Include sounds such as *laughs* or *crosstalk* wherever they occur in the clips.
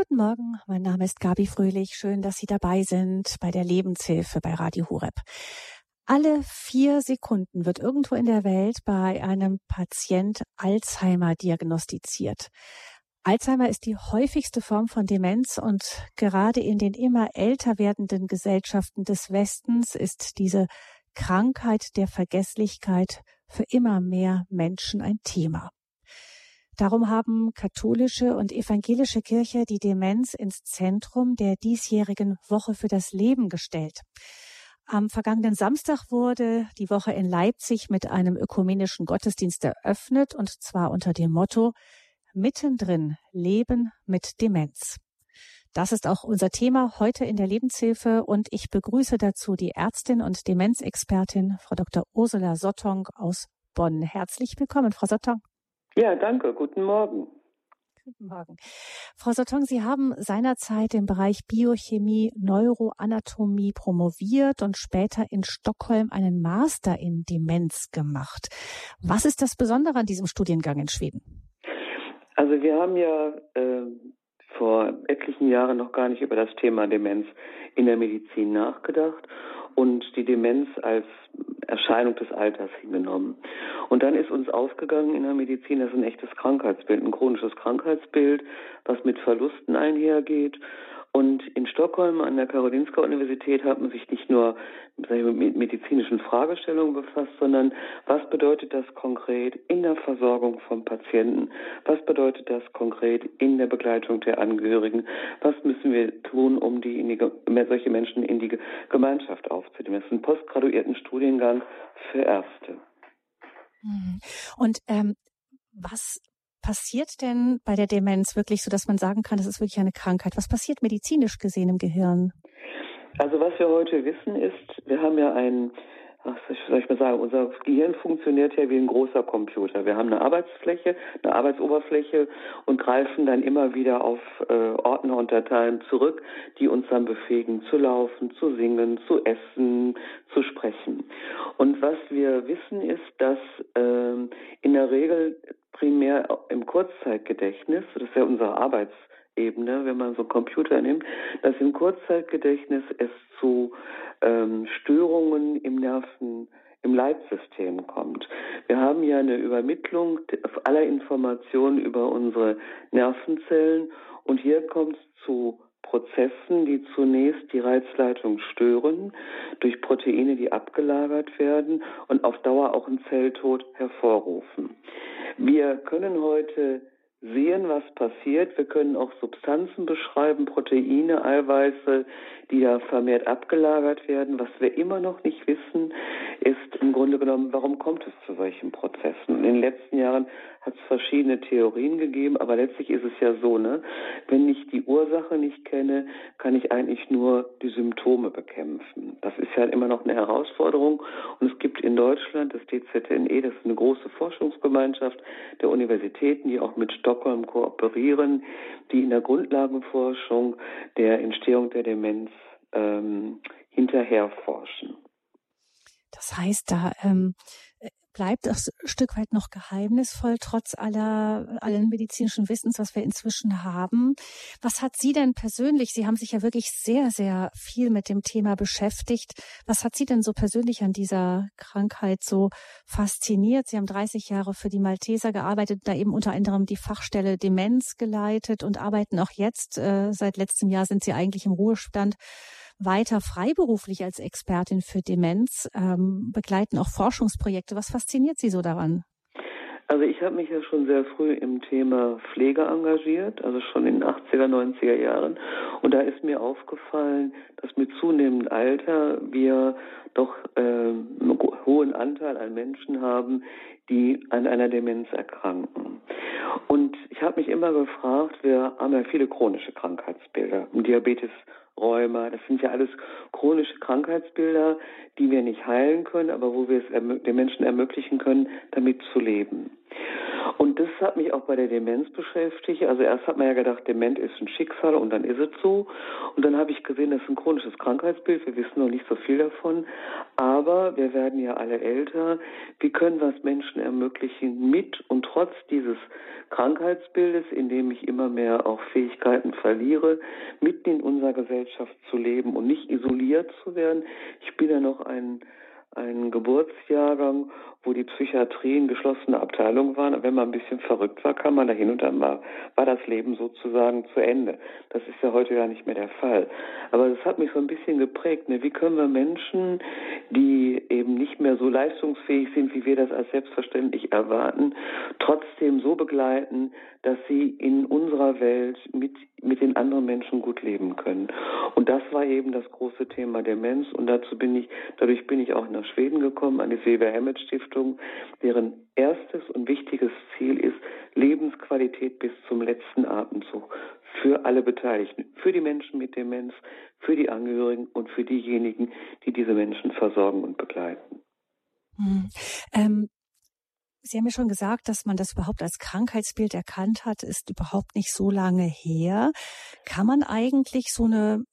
Guten Morgen, mein Name ist Gabi Fröhlich. Schön, dass Sie dabei sind bei der Lebenshilfe bei Radio Hureb. Alle vier Sekunden wird irgendwo in der Welt bei einem Patient Alzheimer diagnostiziert. Alzheimer ist die häufigste Form von Demenz und gerade in den immer älter werdenden Gesellschaften des Westens ist diese Krankheit der Vergesslichkeit für immer mehr Menschen ein Thema. Darum haben katholische und evangelische Kirche die Demenz ins Zentrum der diesjährigen Woche für das Leben gestellt. Am vergangenen Samstag wurde die Woche in Leipzig mit einem ökumenischen Gottesdienst eröffnet, und zwar unter dem Motto Mittendrin Leben mit Demenz. Das ist auch unser Thema heute in der Lebenshilfe und ich begrüße dazu die Ärztin und Demenzexpertin Frau Dr. Ursula Sottong aus Bonn. Herzlich willkommen, Frau Sottong. Ja, danke. Guten Morgen. Guten Morgen. Frau Sottong, Sie haben seinerzeit im Bereich Biochemie, Neuroanatomie promoviert und später in Stockholm einen Master in Demenz gemacht. Was ist das Besondere an diesem Studiengang in Schweden? Also wir haben ja äh, vor etlichen Jahren noch gar nicht über das Thema Demenz in der Medizin nachgedacht und die Demenz als Erscheinung des Alters hingenommen. Und dann ist uns ausgegangen in der Medizin, das ist ein echtes Krankheitsbild, ein chronisches Krankheitsbild, was mit Verlusten einhergeht und in Stockholm an der Karolinska Universität hat man sich nicht nur mit medizinischen Fragestellungen befasst, sondern was bedeutet das konkret in der Versorgung von Patienten? Was bedeutet das konkret in der Begleitung der Angehörigen? Was müssen wir tun, um die, die solche Menschen in die Gemeinschaft aufzunehmen? Das ist ein postgraduierten Studiengang für Ärzte. Mhm. Und ähm, was passiert denn bei der Demenz wirklich so, dass man sagen kann, das ist wirklich eine Krankheit? Was passiert medizinisch gesehen im Gehirn? Also was wir heute wissen ist, wir haben ja ein, ach, soll ich mal sagen, unser Gehirn funktioniert ja wie ein großer Computer. Wir haben eine Arbeitsfläche, eine Arbeitsoberfläche und greifen dann immer wieder auf äh, Ordner und Dateien zurück, die uns dann befähigen zu laufen, zu singen, zu essen, zu sprechen. Und was wir wissen ist, dass äh, in der Regel primär im Kurzzeitgedächtnis, das ist ja unsere Arbeitsebene, wenn man so Computer nimmt, dass im Kurzzeitgedächtnis es zu ähm, Störungen im Nerven im Leitsystem kommt. Wir haben ja eine Übermittlung aller Informationen über unsere Nervenzellen und hier kommt es zu Prozessen, die zunächst die Reizleitung stören, durch Proteine, die abgelagert werden und auf Dauer auch einen Zelltod hervorrufen. Wir können heute sehen, was passiert. Wir können auch Substanzen beschreiben, Proteine, Eiweiße, die da vermehrt abgelagert werden. Was wir immer noch nicht wissen, ist im Grunde genommen, warum kommt es zu solchen Prozessen? In den letzten Jahren hat es verschiedene Theorien gegeben, aber letztlich ist es ja so, ne? Wenn ich die Ursache nicht kenne, kann ich eigentlich nur die Symptome bekämpfen. Das ist ja immer noch eine Herausforderung. Und es gibt in Deutschland das DZNE, das ist eine große Forschungsgemeinschaft der Universitäten, die auch mit Stockholm kooperieren, die in der Grundlagenforschung der Entstehung der Demenz ähm, hinterher forschen. Das heißt, da ähm, bleibt ein Stück weit noch geheimnisvoll, trotz aller, allen medizinischen Wissens, was wir inzwischen haben. Was hat Sie denn persönlich, Sie haben sich ja wirklich sehr, sehr viel mit dem Thema beschäftigt. Was hat Sie denn so persönlich an dieser Krankheit so fasziniert? Sie haben 30 Jahre für die Malteser gearbeitet, da eben unter anderem die Fachstelle Demenz geleitet und arbeiten auch jetzt, äh, seit letztem Jahr sind Sie eigentlich im Ruhestand weiter freiberuflich als Expertin für Demenz, ähm, begleiten auch Forschungsprojekte. Was fasziniert Sie so daran? Also ich habe mich ja schon sehr früh im Thema Pflege engagiert, also schon in den 80er, 90er Jahren. Und da ist mir aufgefallen, dass mit zunehmendem Alter wir doch äh, einen hohen Anteil an Menschen haben, die an einer Demenz erkranken. Und ich habe mich immer gefragt, wir haben ja viele chronische Krankheitsbilder, Diabetes Rheuma. Das sind ja alles chronische Krankheitsbilder, die wir nicht heilen können, aber wo wir es den Menschen ermöglichen können, damit zu leben. Und das hat mich auch bei der Demenz beschäftigt. Also erst hat man ja gedacht, Dement ist ein Schicksal und dann ist es so. Und dann habe ich gesehen, das ist ein chronisches Krankheitsbild. Wir wissen noch nicht so viel davon. Aber wir werden ja alle älter. Wie können wir es Menschen ermöglichen, mit und trotz dieses Krankheitsbildes, in dem ich immer mehr auch Fähigkeiten verliere, mitten in unserer Gesellschaft zu leben und nicht isoliert zu werden? Ich bin ja noch ein ein Geburtsjahrgang, wo die Psychiatrie in geschlossene Abteilung waren. Wenn man ein bisschen verrückt war, kam man da hin und dann war, war das Leben sozusagen zu Ende. Das ist ja heute gar nicht mehr der Fall. Aber das hat mich so ein bisschen geprägt. Ne? Wie können wir Menschen, die eben nicht mehr so leistungsfähig sind, wie wir das als selbstverständlich erwarten, trotzdem so begleiten, dass sie in unserer Welt mit, mit den anderen Menschen gut leben können. Und das war eben das große Thema Demenz. Und dazu bin ich, dadurch bin ich auch nach Schweden gekommen, an die Silvia Hammett Stiftung, deren erstes und wichtiges Ziel ist Lebensqualität bis zum letzten Atemzug für alle Beteiligten, für die Menschen mit Demenz, für die Angehörigen und für diejenigen, die diese Menschen versorgen und begleiten. Hm. Ähm, Sie haben ja schon gesagt, dass man das überhaupt als Krankheitsbild erkannt hat, ist überhaupt nicht so lange her. Kann man eigentlich so eine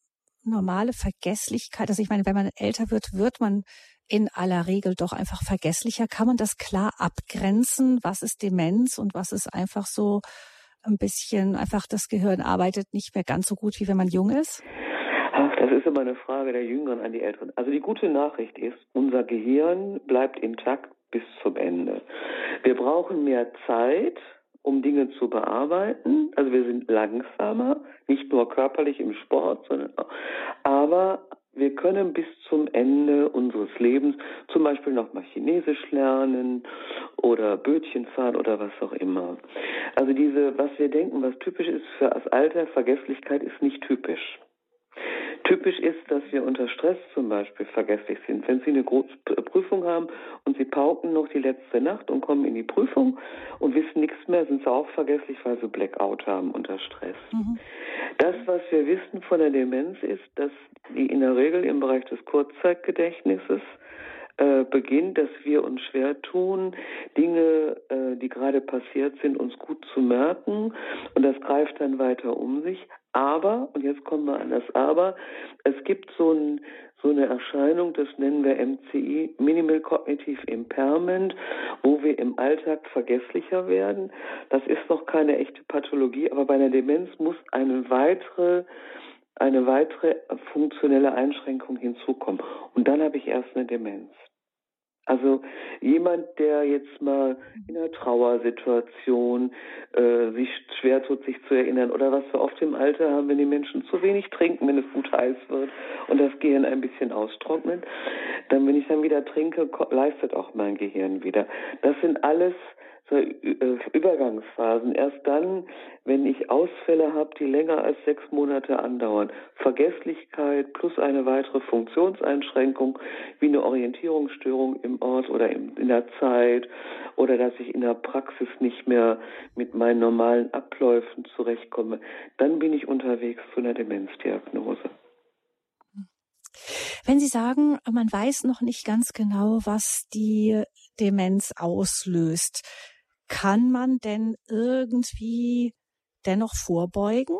normale Vergesslichkeit, also ich meine, wenn man älter wird, wird man in aller Regel doch einfach vergesslicher. Kann man das klar abgrenzen? Was ist Demenz und was ist einfach so ein bisschen, einfach das Gehirn arbeitet nicht mehr ganz so gut, wie wenn man jung ist? Ach, das ist immer eine Frage der Jüngeren an die Älteren. Also die gute Nachricht ist, unser Gehirn bleibt intakt bis zum Ende. Wir brauchen mehr Zeit, um Dinge zu bearbeiten. Also wir sind langsamer, nicht nur körperlich im Sport, sondern auch, aber wir können bis zum Ende unseres Lebens zum Beispiel nochmal Chinesisch lernen oder Bötchen fahren oder was auch immer. Also diese, was wir denken, was typisch ist für das Alter, Vergesslichkeit ist nicht typisch. Typisch ist, dass wir unter Stress zum Beispiel vergesslich sind. Wenn Sie eine große Prüfung haben und Sie pauken noch die letzte Nacht und kommen in die Prüfung und wissen nichts mehr, sind Sie auch vergesslich, weil Sie Blackout haben unter Stress. Mhm. Das, was wir wissen von der Demenz, ist, dass die in der Regel im Bereich des Kurzzeitgedächtnisses äh, beginnt, dass wir uns schwer tun, Dinge, äh, die gerade passiert sind, uns gut zu merken. Und das greift dann weiter um sich. Aber, und jetzt kommen wir an das Aber, es gibt so, ein, so eine Erscheinung, das nennen wir MCI, Minimal Cognitive Impairment, wo wir im Alltag vergesslicher werden. Das ist noch keine echte Pathologie, aber bei einer Demenz muss eine weitere eine weitere funktionelle Einschränkung hinzukommen. Und dann habe ich erst eine Demenz. Also jemand, der jetzt mal in einer Trauersituation äh, sich schwer tut, sich zu erinnern oder was wir oft im Alter haben, wenn die Menschen zu wenig trinken, wenn es gut heiß wird und das Gehirn ein bisschen austrocknet, dann wenn ich dann wieder trinke, leistet auch mein Gehirn wieder. Das sind alles so äh, Übergangsphasen. Erst dann, wenn ich Ausfälle habe, die länger als sechs Monate andauern, Vergesslichkeit plus eine weitere Funktionseinschränkung wie eine Orientierungsstörung im Ort oder in der Zeit oder dass ich in der Praxis nicht mehr mit meinen normalen Abläufen zurechtkomme, dann bin ich unterwegs zu einer Demenzdiagnose. Wenn Sie sagen, man weiß noch nicht ganz genau, was die Demenz auslöst, kann man denn irgendwie dennoch vorbeugen?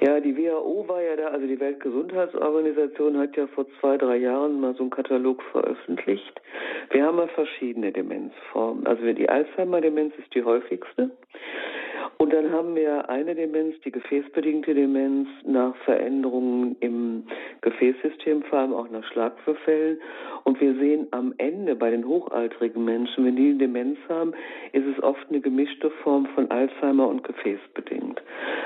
Ja, die WHO war ja da, also die Weltgesundheitsorganisation hat ja vor zwei, drei Jahren mal so einen Katalog veröffentlicht. Wir haben ja verschiedene Demenzformen. Also die Alzheimer-Demenz ist die häufigste. Und dann haben wir eine Demenz, die gefäßbedingte Demenz nach Veränderungen im Gefäßsystem, vor allem auch nach Schlaganfällen. Und wir sehen am Ende bei den hochaltrigen Menschen, wenn die Demenz haben, ist es oft eine gemischte Form von Alzheimer und gefäßbedingt.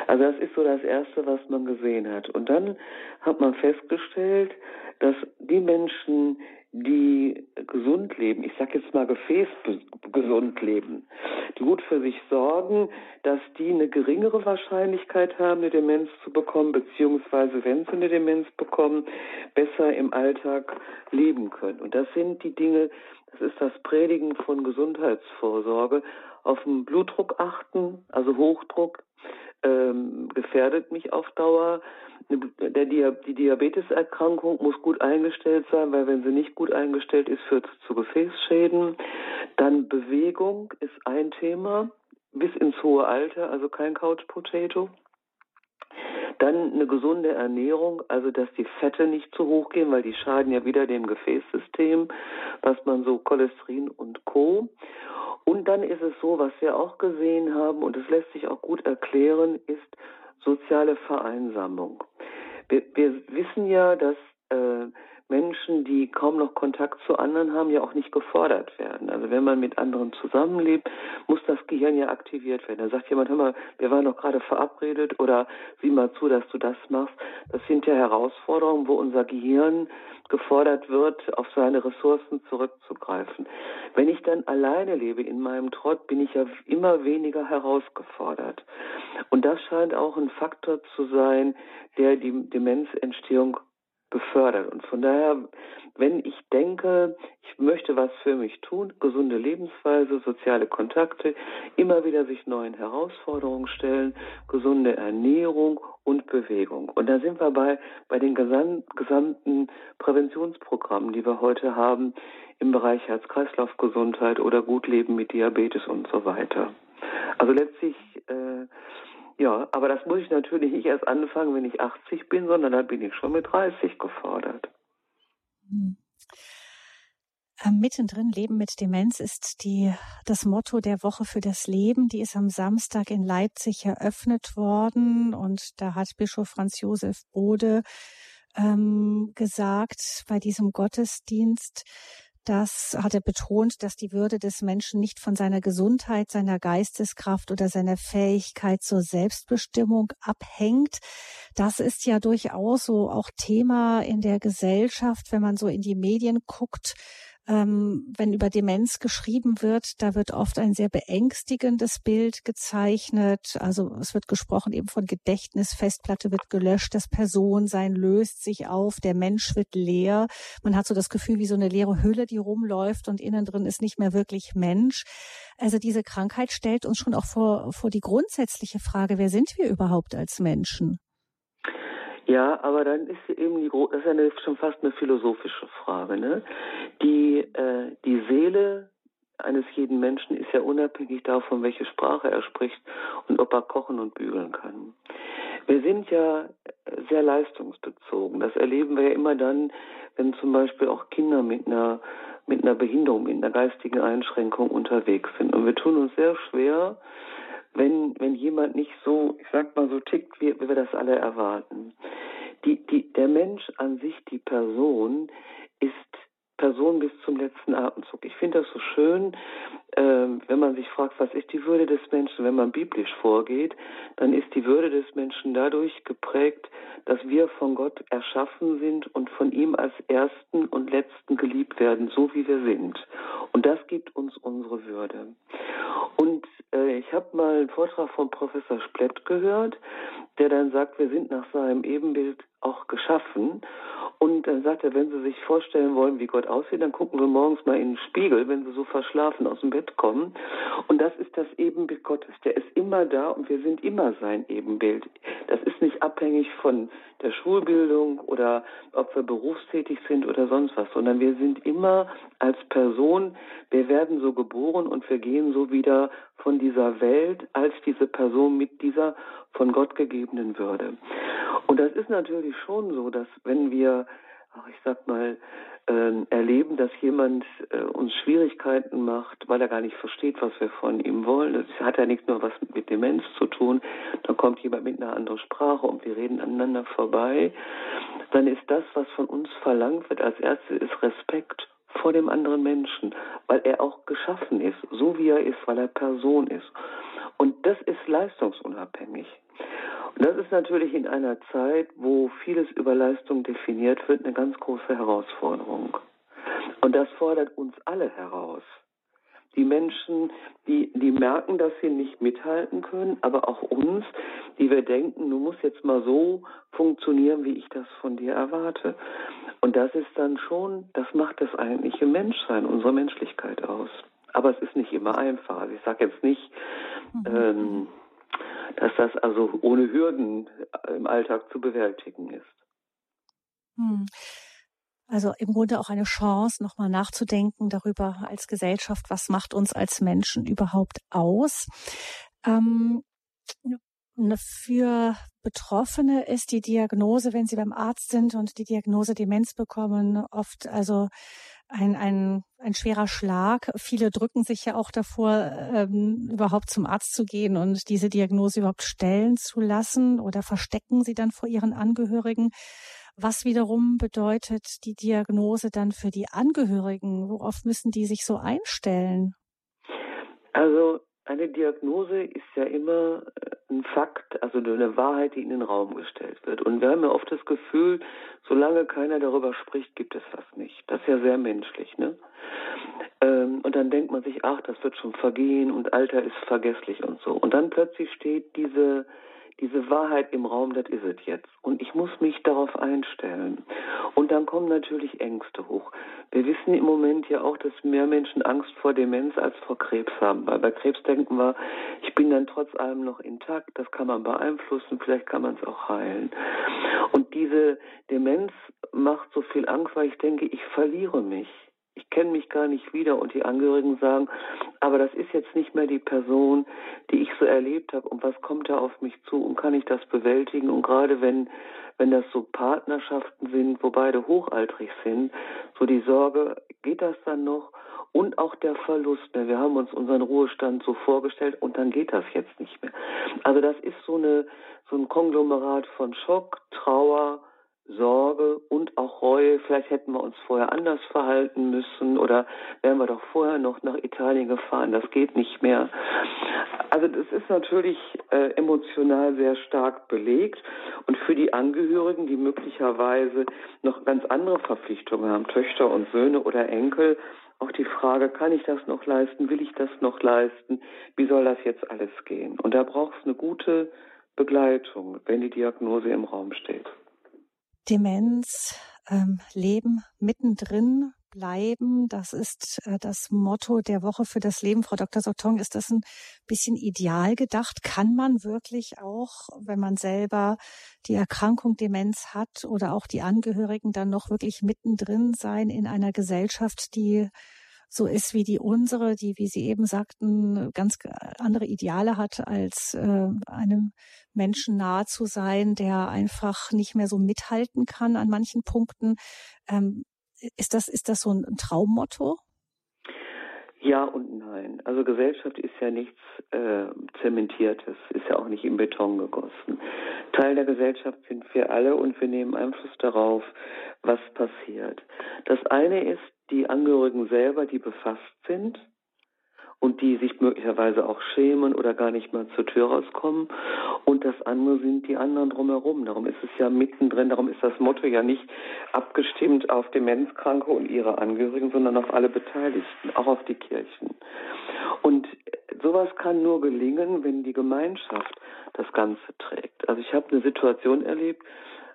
Also das ist so das Erste, was man gesehen hat. Und dann hat man festgestellt, dass die Menschen, die gesund leben, ich sage jetzt mal gefäßgesund leben, die gut für sich sorgen, dass die eine geringere Wahrscheinlichkeit haben, eine Demenz zu bekommen, beziehungsweise wenn sie eine Demenz bekommen, besser im Alltag leben können. Und das sind die Dinge, das ist das Predigen von Gesundheitsvorsorge, auf den Blutdruck achten, also Hochdruck, ähm, gefährdet mich auf Dauer. Der, die Diabeteserkrankung muss gut eingestellt sein, weil wenn sie nicht gut eingestellt ist, führt es zu Gefäßschäden. Dann Bewegung ist ein Thema bis ins hohe Alter, also kein Couch Potato. Dann eine gesunde Ernährung, also dass die Fette nicht zu hoch gehen, weil die schaden ja wieder dem Gefäßsystem, was man so Cholesterin und Co. Und dann ist es so, was wir auch gesehen haben, und es lässt sich auch gut erklären, ist soziale Vereinsamung. Wir, wir wissen ja, dass äh, Menschen, die kaum noch Kontakt zu anderen haben, ja auch nicht gefordert werden. Also wenn man mit anderen zusammenlebt, muss das Gehirn ja aktiviert werden. Da sagt jemand, hör mal, wir waren doch gerade verabredet oder sieh mal zu, dass du das machst. Das sind ja Herausforderungen, wo unser Gehirn gefordert wird, auf seine Ressourcen zurückzugreifen. Wenn ich dann alleine lebe in meinem Trott, bin ich ja immer weniger herausgefordert. Und das scheint auch ein Faktor zu sein, der die Demenzentstehung befördert. Und von daher, wenn ich denke, ich möchte was für mich tun, gesunde Lebensweise, soziale Kontakte, immer wieder sich neuen Herausforderungen stellen, gesunde Ernährung und Bewegung. Und da sind wir bei, bei den gesamten Präventionsprogrammen, die wir heute haben im Bereich Herz-Kreislauf-Gesundheit oder Gut leben mit Diabetes und so weiter. Also letztlich äh, ja, aber das muss ich natürlich nicht erst anfangen, wenn ich 80 bin, sondern dann bin ich schon mit 30 gefordert. Hm. Ähm, mittendrin Leben mit Demenz ist die, das Motto der Woche für das Leben. Die ist am Samstag in Leipzig eröffnet worden und da hat Bischof Franz Josef Bode ähm, gesagt bei diesem Gottesdienst, das hat er betont, dass die Würde des Menschen nicht von seiner Gesundheit, seiner Geisteskraft oder seiner Fähigkeit zur Selbstbestimmung abhängt. Das ist ja durchaus so auch Thema in der Gesellschaft, wenn man so in die Medien guckt ähm, wenn über Demenz geschrieben wird, da wird oft ein sehr beängstigendes Bild gezeichnet. Also es wird gesprochen eben von Gedächtnis, Festplatte wird gelöscht, das Personensein löst sich auf, der Mensch wird leer. Man hat so das Gefühl wie so eine leere Hülle, die rumläuft und innen drin ist nicht mehr wirklich Mensch. Also diese Krankheit stellt uns schon auch vor, vor die grundsätzliche Frage, wer sind wir überhaupt als Menschen? Ja, aber dann ist eben die das ist eine, schon fast eine philosophische Frage. Ne? Die, äh, die Seele eines jeden Menschen ist ja unabhängig davon, welche Sprache er spricht und ob er kochen und bügeln kann. Wir sind ja sehr leistungsbezogen. Das erleben wir ja immer dann, wenn zum Beispiel auch Kinder mit einer mit einer Behinderung, mit einer geistigen Einschränkung unterwegs sind. Und wir tun uns sehr schwer, wenn, wenn jemand nicht so, ich sag mal, so tickt, wie, wie wir das alle erwarten. Die, die, der Mensch an sich, die Person, ist Person bis zum letzten Atemzug. Ich finde das so schön, wenn man sich fragt, was ist die Würde des Menschen, wenn man biblisch vorgeht, dann ist die Würde des Menschen dadurch geprägt, dass wir von Gott erschaffen sind und von ihm als Ersten und Letzten geliebt werden, so wie wir sind. Und das gibt uns unsere Würde. Und äh, ich habe mal einen Vortrag von Professor Splett gehört, der dann sagt, wir sind nach seinem Ebenbild auch geschaffen. Und dann sagt er, wenn Sie sich vorstellen wollen, wie Gott aussieht, dann gucken wir morgens mal in den Spiegel, wenn Sie so verschlafen aus dem Bett kommen. Und das ist das Ebenbild Gottes. Der ist immer da und wir sind immer sein Ebenbild. Das ist nicht abhängig von der Schulbildung oder ob wir berufstätig sind oder sonst was, sondern wir sind immer als Person, wir werden so geboren und wir gehen so wieder von dieser Welt als diese Person mit dieser von Gott gegebenen Würde. Und das ist natürlich schon so, dass wenn wir, ach, ich sag mal, äh, erleben, dass jemand äh, uns Schwierigkeiten macht, weil er gar nicht versteht, was wir von ihm wollen. Das hat ja nicht nur was mit Demenz zu tun. Dann kommt jemand mit einer anderen Sprache und wir reden aneinander vorbei. Dann ist das, was von uns verlangt wird als Ärzte, ist Respekt vor dem anderen Menschen, weil er auch geschaffen ist, so wie er ist, weil er Person ist. Und das ist leistungsunabhängig. Das ist natürlich in einer Zeit, wo vieles über Leistung definiert wird, eine ganz große Herausforderung. Und das fordert uns alle heraus. Die Menschen, die, die merken, dass sie nicht mithalten können, aber auch uns, die wir denken, du musst jetzt mal so funktionieren, wie ich das von dir erwarte. Und das ist dann schon, das macht das eigentliche Menschsein, unsere Menschlichkeit aus. Aber es ist nicht immer einfach. Also ich sage jetzt nicht, mhm. ähm, dass das also ohne Hürden im Alltag zu bewältigen ist. Hm. Also im Grunde auch eine Chance, nochmal nachzudenken darüber als Gesellschaft, was macht uns als Menschen überhaupt aus. Ähm, ne, für Betroffene ist die Diagnose, wenn sie beim Arzt sind und die Diagnose Demenz bekommen, oft also ein, ein, ein schwerer Schlag. Viele drücken sich ja auch davor, ähm, überhaupt zum Arzt zu gehen und diese Diagnose überhaupt stellen zu lassen oder verstecken sie dann vor ihren Angehörigen. Was wiederum bedeutet die Diagnose dann für die Angehörigen? Worauf müssen die sich so einstellen? Also eine Diagnose ist ja immer äh, ein Fakt, also eine Wahrheit, die in den Raum gestellt wird. Und wir haben ja oft das Gefühl, solange keiner darüber spricht, gibt es was nicht. Das ist ja sehr menschlich, ne? Ähm, und dann denkt man sich, ach, das wird schon vergehen und Alter ist vergesslich und so. Und dann plötzlich steht diese diese Wahrheit im Raum, das ist es jetzt. Und ich muss mich darauf einstellen. Und dann kommen natürlich Ängste hoch. Wir wissen im Moment ja auch, dass mehr Menschen Angst vor Demenz als vor Krebs haben. Weil bei Krebs denken wir, ich bin dann trotz allem noch intakt, das kann man beeinflussen, vielleicht kann man es auch heilen. Und diese Demenz macht so viel Angst, weil ich denke, ich verliere mich ich kenne mich gar nicht wieder und die Angehörigen sagen, aber das ist jetzt nicht mehr die Person, die ich so erlebt habe und was kommt da auf mich zu und kann ich das bewältigen und gerade wenn wenn das so Partnerschaften sind, wo beide hochaltrig sind, so die Sorge, geht das dann noch? Und auch der Verlust. Ne? Wir haben uns unseren Ruhestand so vorgestellt und dann geht das jetzt nicht mehr. Also das ist so eine so ein Konglomerat von Schock, Trauer, Sorge und auch Reue. Vielleicht hätten wir uns vorher anders verhalten müssen oder wären wir doch vorher noch nach Italien gefahren. Das geht nicht mehr. Also das ist natürlich äh, emotional sehr stark belegt und für die Angehörigen, die möglicherweise noch ganz andere Verpflichtungen haben, Töchter und Söhne oder Enkel, auch die Frage, kann ich das noch leisten? Will ich das noch leisten? Wie soll das jetzt alles gehen? Und da braucht es eine gute Begleitung, wenn die Diagnose im Raum steht. Demenz, ähm, Leben mittendrin bleiben. Das ist äh, das Motto der Woche für das Leben. Frau Dr. Sotong, ist das ein bisschen ideal gedacht? Kann man wirklich auch, wenn man selber die Erkrankung Demenz hat oder auch die Angehörigen dann noch wirklich mittendrin sein in einer Gesellschaft, die so ist wie die unsere, die, wie Sie eben sagten, ganz andere Ideale hat, als äh, einem Menschen nahe zu sein, der einfach nicht mehr so mithalten kann an manchen Punkten. Ähm, ist das, ist das so ein Traummotto? Ja und nein. Also Gesellschaft ist ja nichts äh, Zementiertes, ist ja auch nicht in Beton gegossen. Teil der Gesellschaft sind wir alle und wir nehmen Einfluss darauf, was passiert. Das eine ist die Angehörigen selber, die befasst sind und die sich möglicherweise auch schämen oder gar nicht mal zur Tür rauskommen. Und das andere sind die anderen drumherum. Darum ist es ja mittendrin, darum ist das Motto ja nicht abgestimmt auf Demenzkranke und ihre Angehörigen, sondern auf alle Beteiligten, auch auf die Kirchen. Und sowas kann nur gelingen, wenn die Gemeinschaft das Ganze trägt. Also ich habe eine Situation erlebt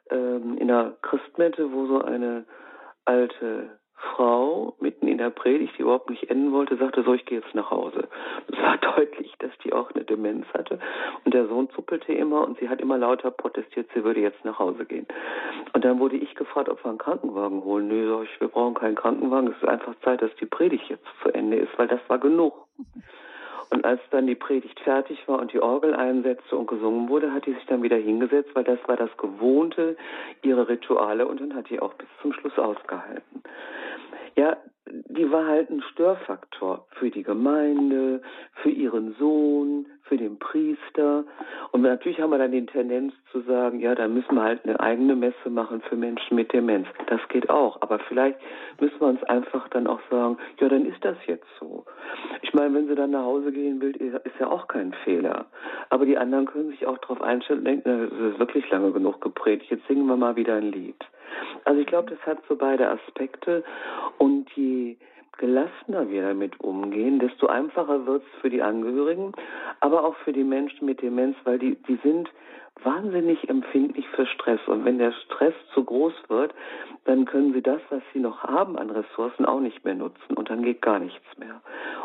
ähm, in einer Christmette, wo so eine alte Frau mitten der Predigt, die überhaupt nicht enden wollte, sagte, so, ich gehe jetzt nach Hause. Es war *laughs* deutlich, dass die auch eine Demenz hatte. Und der Sohn zuppelte immer und sie hat immer lauter protestiert, sie würde jetzt nach Hause gehen. Und dann wurde ich gefragt, ob wir einen Krankenwagen holen. Nö, sag ich, wir brauchen keinen Krankenwagen. Es ist einfach Zeit, dass die Predigt jetzt zu Ende ist, weil das war genug. Und als dann die Predigt fertig war und die Orgel einsetzte und gesungen wurde, hat die sich dann wieder hingesetzt, weil das war das Gewohnte, ihre Rituale und dann hat die auch bis zum Schluss ausgehalten. Ja, die war halt ein Störfaktor für die Gemeinde, für ihren Sohn, für den Priester. Und natürlich haben wir dann die Tendenz zu sagen, ja, da müssen wir halt eine eigene Messe machen für Menschen mit Demenz. Das geht auch. Aber vielleicht müssen wir uns einfach dann auch sagen, ja, dann ist das jetzt so. Ich meine, wenn sie dann nach Hause gehen will, ist ja auch kein Fehler. Aber die anderen können sich auch darauf einstellen und denken, das ist wirklich lange genug gepredigt. Jetzt singen wir mal wieder ein Lied. Also ich glaube, das hat so beide Aspekte. Und je gelassener wir damit umgehen, desto einfacher wird es für die Angehörigen, aber auch für die Menschen mit Demenz, weil die, die sind wahnsinnig empfindlich für Stress. Und wenn der Stress zu groß wird, dann können sie das, was sie noch haben an Ressourcen, auch nicht mehr nutzen. Und dann geht gar nichts mehr.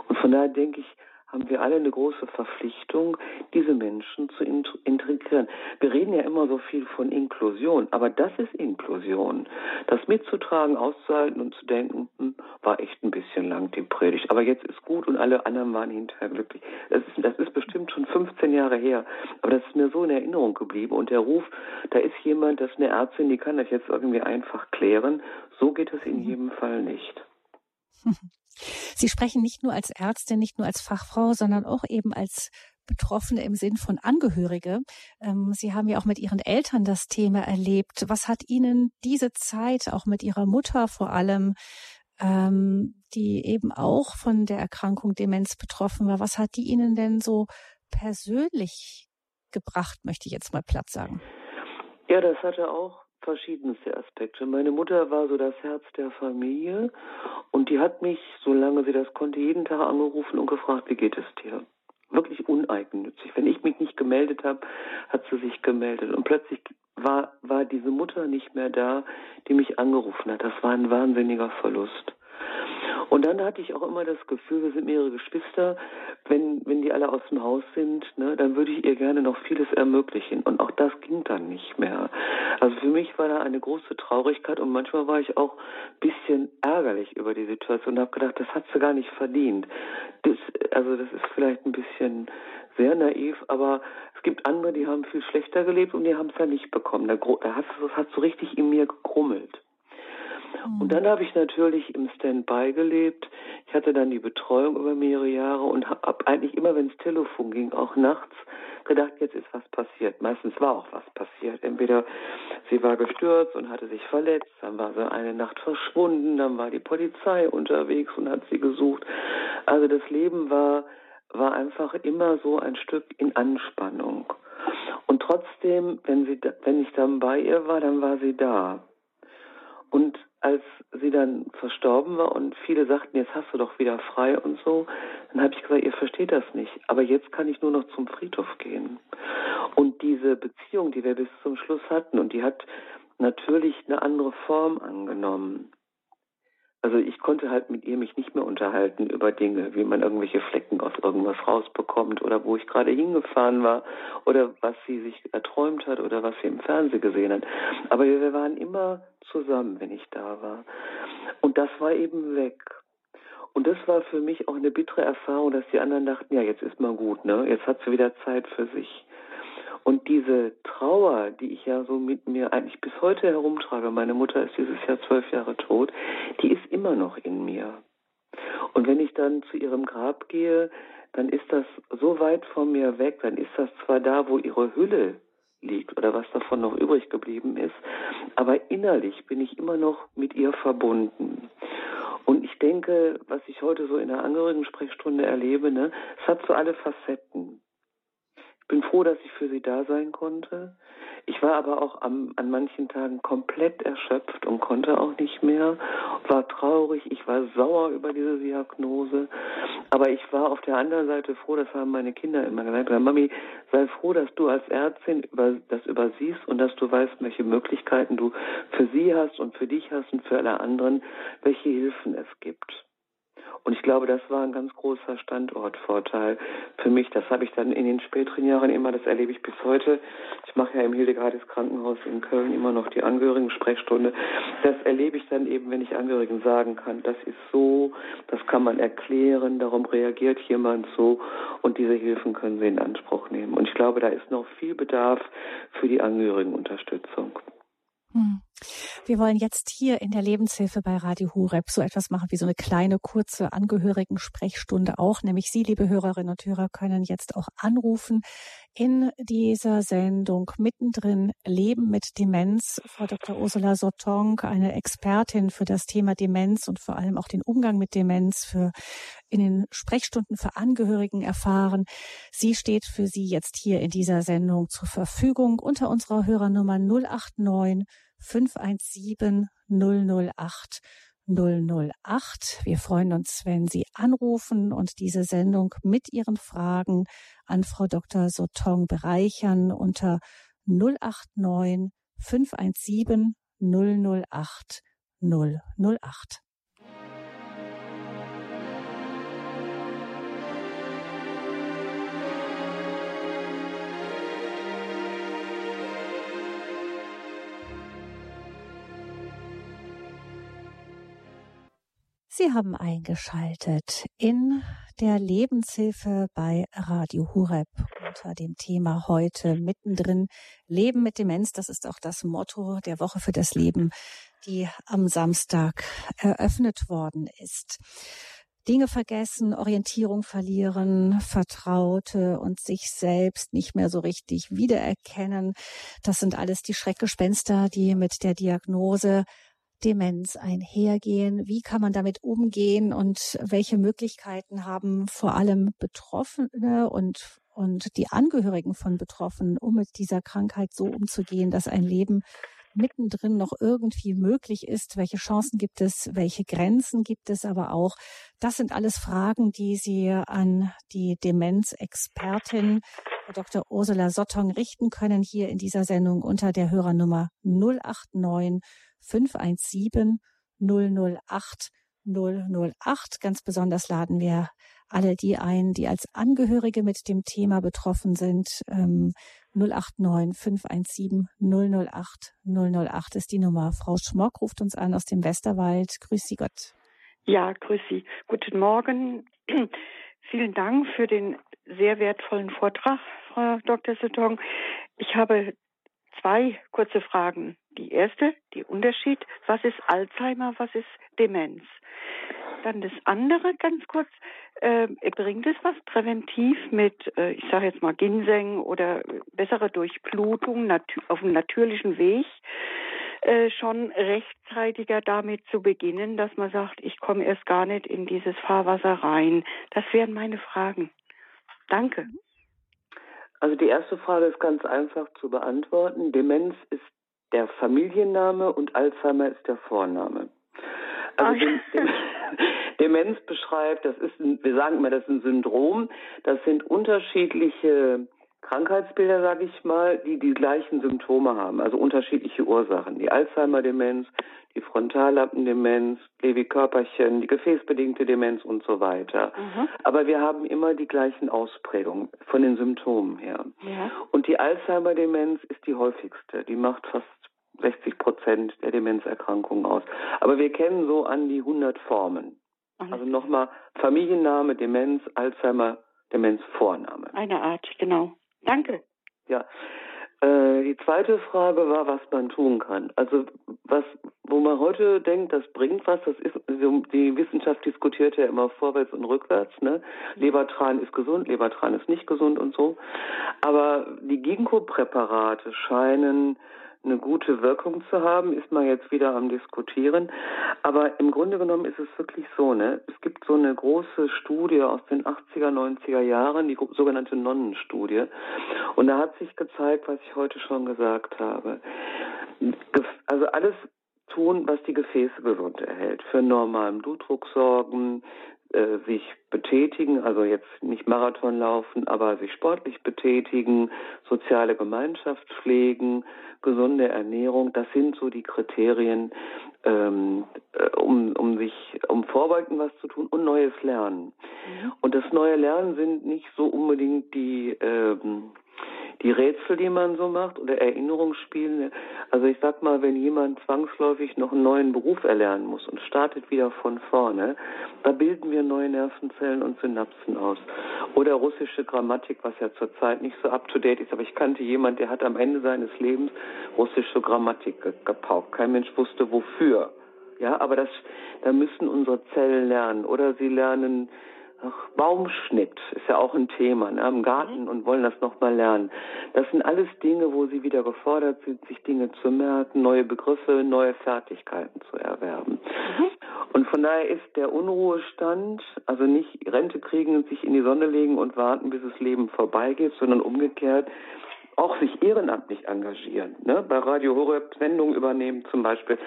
Und von daher denke ich, haben wir alle eine große Verpflichtung, diese Menschen zu integrieren. Wir reden ja immer so viel von Inklusion, aber das ist Inklusion. Das mitzutragen, auszuhalten und zu denken, hm, war echt ein bisschen lang die Predigt, aber jetzt ist gut und alle anderen waren hinterher glücklich. Das ist, das ist bestimmt schon 15 Jahre her, aber das ist mir so in Erinnerung geblieben und der Ruf, da ist jemand, das ist eine Ärztin, die kann das jetzt irgendwie einfach klären. So geht es in mhm. jedem Fall nicht. *laughs* Sie sprechen nicht nur als Ärztin, nicht nur als Fachfrau, sondern auch eben als Betroffene im Sinn von Angehörige. Ähm, Sie haben ja auch mit Ihren Eltern das Thema erlebt. Was hat Ihnen diese Zeit, auch mit Ihrer Mutter vor allem, ähm, die eben auch von der Erkrankung Demenz betroffen war, was hat die Ihnen denn so persönlich gebracht, möchte ich jetzt mal platt sagen? Ja, das hatte auch verschiedenste Aspekte. Meine Mutter war so das Herz der Familie und die hat mich, solange sie das konnte, jeden Tag angerufen und gefragt, wie geht es dir? Wirklich uneigennützig. Wenn ich mich nicht gemeldet habe, hat sie sich gemeldet. Und plötzlich war, war diese Mutter nicht mehr da, die mich angerufen hat. Das war ein wahnsinniger Verlust. Und dann hatte ich auch immer das Gefühl, wir sind mehrere Geschwister, wenn, wenn die alle aus dem Haus sind, ne, dann würde ich ihr gerne noch vieles ermöglichen. Und auch das ging dann nicht mehr. Also für mich war da eine große Traurigkeit und manchmal war ich auch ein bisschen ärgerlich über die Situation und habe gedacht, das hat sie gar nicht verdient. Das, also das ist vielleicht ein bisschen sehr naiv, aber es gibt andere, die haben viel schlechter gelebt und die haben es ja nicht bekommen. Da, da hat es so richtig in mir gekrummelt. Und mhm. dann habe ich natürlich im Standby gelebt. Ich hatte dann die Betreuung über mehrere Jahre und habe eigentlich immer, wenn es Telefon ging, auch nachts, gedacht, jetzt ist was passiert. Meistens war auch was passiert. Entweder sie war gestürzt und hatte sich verletzt, dann war sie eine Nacht verschwunden, dann war die Polizei unterwegs und hat sie gesucht. Also das Leben war, war einfach immer so ein Stück in Anspannung. Und trotzdem, wenn, sie, wenn ich dann bei ihr war, dann war sie da. Und als sie dann verstorben war und viele sagten, jetzt hast du doch wieder frei und so, dann habe ich gesagt, ihr versteht das nicht. Aber jetzt kann ich nur noch zum Friedhof gehen. Und diese Beziehung, die wir bis zum Schluss hatten, und die hat natürlich eine andere Form angenommen. Also ich konnte halt mit ihr mich nicht mehr unterhalten über Dinge, wie man irgendwelche Flecken aus irgendwas rausbekommt oder wo ich gerade hingefahren war oder was sie sich erträumt hat oder was sie im Fernsehen gesehen hat. Aber wir waren immer zusammen, wenn ich da war. Und das war eben weg. Und das war für mich auch eine bittere Erfahrung, dass die anderen dachten, ja, jetzt ist mal gut, ne? Jetzt hat sie wieder Zeit für sich. Und diese Trauer, die ich ja so mit mir eigentlich bis heute herumtrage, meine Mutter ist dieses Jahr zwölf Jahre tot, die ist immer noch in mir. Und wenn ich dann zu ihrem Grab gehe, dann ist das so weit von mir weg, dann ist das zwar da, wo ihre Hülle liegt oder was davon noch übrig geblieben ist, aber innerlich bin ich immer noch mit ihr verbunden. Und ich denke, was ich heute so in der Angehörigen-Sprechstunde erlebe, ne, es hat so alle Facetten bin froh, dass ich für sie da sein konnte. Ich war aber auch am, an manchen Tagen komplett erschöpft und konnte auch nicht mehr, war traurig, ich war sauer über diese Diagnose. Aber ich war auf der anderen Seite froh, das haben meine Kinder immer gesagt, Mami, sei froh, dass du als Ärztin über, das übersiehst und dass du weißt, welche Möglichkeiten du für sie hast und für dich hast und für alle anderen, welche Hilfen es gibt. Und ich glaube, das war ein ganz großer Standortvorteil für mich. Das habe ich dann in den späteren Jahren immer, das erlebe ich bis heute. Ich mache ja im Hildegardes Krankenhaus in Köln immer noch die Angehörigen-Sprechstunde. Das erlebe ich dann eben, wenn ich Angehörigen sagen kann, das ist so, das kann man erklären, darum reagiert jemand so und diese Hilfen können sie in Anspruch nehmen. Und ich glaube, da ist noch viel Bedarf für die Angehörigenunterstützung. Hm. Wir wollen jetzt hier in der Lebenshilfe bei Radio Hureb so etwas machen wie so eine kleine, kurze Angehörigen-Sprechstunde auch. Nämlich Sie, liebe Hörerinnen und Hörer, können jetzt auch anrufen in dieser Sendung mittendrin Leben mit Demenz. Frau Dr. Ursula Sotong, eine Expertin für das Thema Demenz und vor allem auch den Umgang mit Demenz für in den Sprechstunden für Angehörigen erfahren. Sie steht für Sie jetzt hier in dieser Sendung zur Verfügung unter unserer Hörernummer 089 517 008 008. Wir freuen uns, wenn Sie anrufen und diese Sendung mit Ihren Fragen an Frau Dr. Sotong bereichern unter 089 517 008 008. Sie haben eingeschaltet in der Lebenshilfe bei Radio Hureb unter dem Thema heute mittendrin Leben mit Demenz. Das ist auch das Motto der Woche für das Leben, die am Samstag eröffnet worden ist. Dinge vergessen, Orientierung verlieren, Vertraute und sich selbst nicht mehr so richtig wiedererkennen. Das sind alles die Schreckgespenster, die mit der Diagnose Demenz einhergehen? Wie kann man damit umgehen und welche Möglichkeiten haben vor allem Betroffene und, und die Angehörigen von Betroffenen, um mit dieser Krankheit so umzugehen, dass ein Leben mittendrin noch irgendwie möglich ist? Welche Chancen gibt es? Welche Grenzen gibt es aber auch? Das sind alles Fragen, die Sie an die Demenzexpertin Dr. Ursula Sottong richten können hier in dieser Sendung unter der Hörernummer 089 517 008 008. Ganz besonders laden wir alle die ein, die als Angehörige mit dem Thema betroffen sind. Ähm, 089 517 008 008 ist die Nummer. Frau Schmock ruft uns an aus dem Westerwald. Grüß Sie Gott. Ja, grüß Sie. Guten Morgen. *clears throat* Vielen Dank für den sehr wertvollen Vortrag, Frau Dr. Sutton. Ich habe zwei kurze Fragen. Die erste, die Unterschied, was ist Alzheimer, was ist Demenz? Dann das andere, ganz kurz, äh, bringt es was präventiv mit, äh, ich sage jetzt mal Ginseng oder bessere Durchblutung auf dem natürlichen Weg, äh, schon rechtzeitiger damit zu beginnen, dass man sagt, ich komme erst gar nicht in dieses Fahrwasser rein. Das wären meine Fragen. Danke. Also die erste Frage ist ganz einfach zu beantworten. Demenz ist der Familienname und Alzheimer ist der Vorname. Also ah, *laughs* Demenz beschreibt, das ist, ein, wir sagen immer, das ist ein Syndrom. Das sind unterschiedliche Krankheitsbilder, sage ich mal, die die gleichen Symptome haben, also unterschiedliche Ursachen. Die Alzheimer-Demenz, die Frontallappendemenz, Lewy-Körperchen, die gefäßbedingte Demenz und so weiter. Mhm. Aber wir haben immer die gleichen Ausprägungen von den Symptomen her. Ja. Und die Alzheimer-Demenz ist die häufigste. Die macht fast 60 Prozent der Demenzerkrankungen aus. Aber wir kennen so an die 100 Formen. Also nochmal Familienname, Demenz, Alzheimer, Demenz, Vorname. Eine Art, genau. Danke. Ja. Äh, die zweite Frage war, was man tun kann. Also was, wo man heute denkt, das bringt was, das ist, die Wissenschaft diskutiert ja immer vorwärts und rückwärts, ne? Lebertran ist gesund, Lebertran ist nicht gesund und so. Aber die Ginkgo-Präparate scheinen eine gute Wirkung zu haben, ist man jetzt wieder am diskutieren. Aber im Grunde genommen ist es wirklich so, ne? Es gibt so eine große Studie aus den 80er, 90er Jahren, die sogenannte Nonnenstudie. Und da hat sich gezeigt, was ich heute schon gesagt habe. Also alles tun, was die Gefäße gesund erhält. Für normalen Blutdruck sorgen, äh, sich betätigen, also jetzt nicht Marathon laufen, aber sich sportlich betätigen, soziale Gemeinschaft pflegen, gesunde Ernährung, das sind so die Kriterien, ähm, äh, um, um sich, um vorbeugend was zu tun und Neues lernen. Mhm. Und das neue Lernen sind nicht so unbedingt die ähm, die Rätsel, die man so macht oder Erinnerungsspiele. Also ich sag mal, wenn jemand zwangsläufig noch einen neuen Beruf erlernen muss und startet wieder von vorne, da bilden wir neue Nervenzellen und Synapsen aus. Oder russische Grammatik, was ja zurzeit nicht so up to date ist, aber ich kannte jemand, der hat am Ende seines Lebens russische Grammatik gepaukt. Kein Mensch wusste wofür. Ja, aber das, da müssen unsere Zellen lernen. Oder sie lernen Ach, Baumschnitt ist ja auch ein Thema ne, im Garten mhm. und wollen das nochmal lernen. Das sind alles Dinge, wo sie wieder gefordert sind, sich Dinge zu merken, neue Begriffe, neue Fertigkeiten zu erwerben. Mhm. Und von daher ist der Unruhestand, also nicht Rente kriegen und sich in die Sonne legen und warten, bis das Leben vorbeigeht, sondern umgekehrt, auch sich ehrenamtlich engagieren, ne? bei Radio Horeb Sendungen übernehmen zum Beispiel,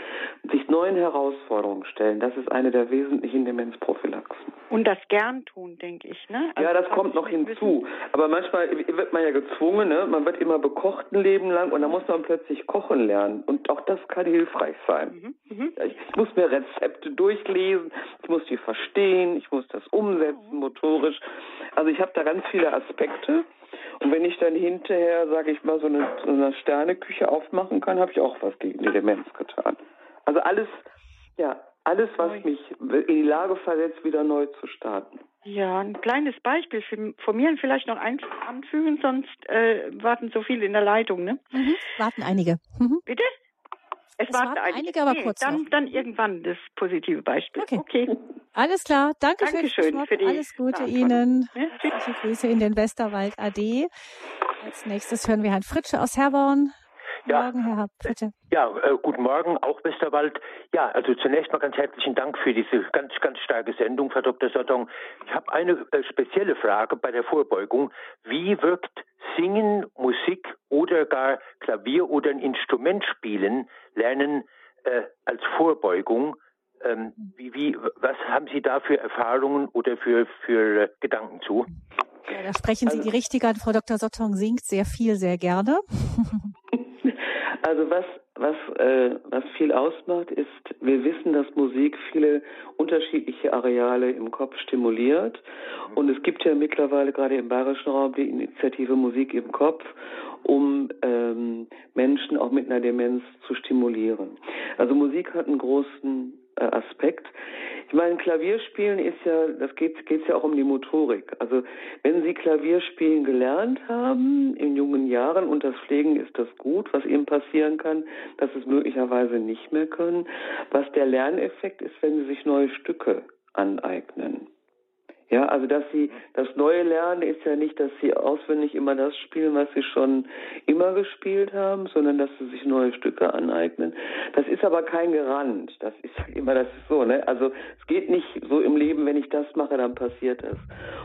sich neuen Herausforderungen stellen. Das ist eine der wesentlichen Demenzprophylaxen. Und das gern tun, denke ich. Ne? Also ja, das kommt noch hinzu. Aber manchmal wird man ja gezwungen, ne? man wird immer bekocht ein Leben lang und dann muss man plötzlich kochen lernen. Und auch das kann hilfreich sein. Mhm. Mhm. Ich, ich muss mir Rezepte durchlesen, ich muss die verstehen, ich muss das umsetzen motorisch. Also ich habe da ganz viele Aspekte. Und wenn ich dann hinterher, sage ich mal, so eine, so eine Sterneküche aufmachen kann, habe ich auch was gegen die Demenz getan. Also alles, ja, Alles, was mich in die Lage versetzt, wieder neu zu starten. Ja, ein kleines Beispiel für, von mir vielleicht noch ein, anfügen, sonst äh, warten so viele in der Leitung, ne? Mhm. Warten einige. Mhm. Bitte? Es, es warten, warten einige, aber nee, kurz dann, dann irgendwann das positive Beispiel. Okay. okay. Alles klar. Danke Dankeschön für, die Alles Gute Ihnen. Ja, Herzliche Grüße in den Westerwald AD. Als nächstes hören wir Herrn Fritsche aus Herborn. Ja, Morgen, Herr Haupt, bitte. Ja, äh, guten Morgen, auch Westerwald. Ja, also zunächst mal ganz herzlichen Dank für diese ganz, ganz starke Sendung, Frau Dr. Sottong. Ich habe eine äh, spezielle Frage bei der Vorbeugung. Wie wirkt Singen, Musik oder gar Klavier oder ein Instrument spielen, lernen äh, als Vorbeugung? Ähm, wie, wie, was haben Sie da für Erfahrungen oder für, für äh, Gedanken zu? Ja, da sprechen Sie also, die richtige an. Frau Dr. Sottong singt sehr viel, sehr gerne. *laughs* Also was, was, äh, was viel ausmacht, ist, wir wissen, dass Musik viele unterschiedliche Areale im Kopf stimuliert. Und es gibt ja mittlerweile gerade im bayerischen Raum die Initiative Musik im Kopf, um ähm, Menschen auch mit einer Demenz zu stimulieren. Also Musik hat einen großen äh, Aspekt. Ich meine, Klavierspielen ist ja, das geht geht's ja auch um die Motorik. Also wenn Sie Klavierspielen gelernt haben in jungen Jahren und das Pflegen ist das gut, was Ihnen passieren kann, dass es möglicherweise nicht mehr können. Was der Lerneffekt ist, wenn Sie sich neue Stücke aneignen. Ja, also dass sie das Neue lernen ist ja nicht, dass sie auswendig immer das spielen, was sie schon immer gespielt haben, sondern dass sie sich neue Stücke aneignen. Das ist aber kein Garant. Das ist immer das ist so, ne? Also es geht nicht so im Leben, wenn ich das mache, dann passiert es.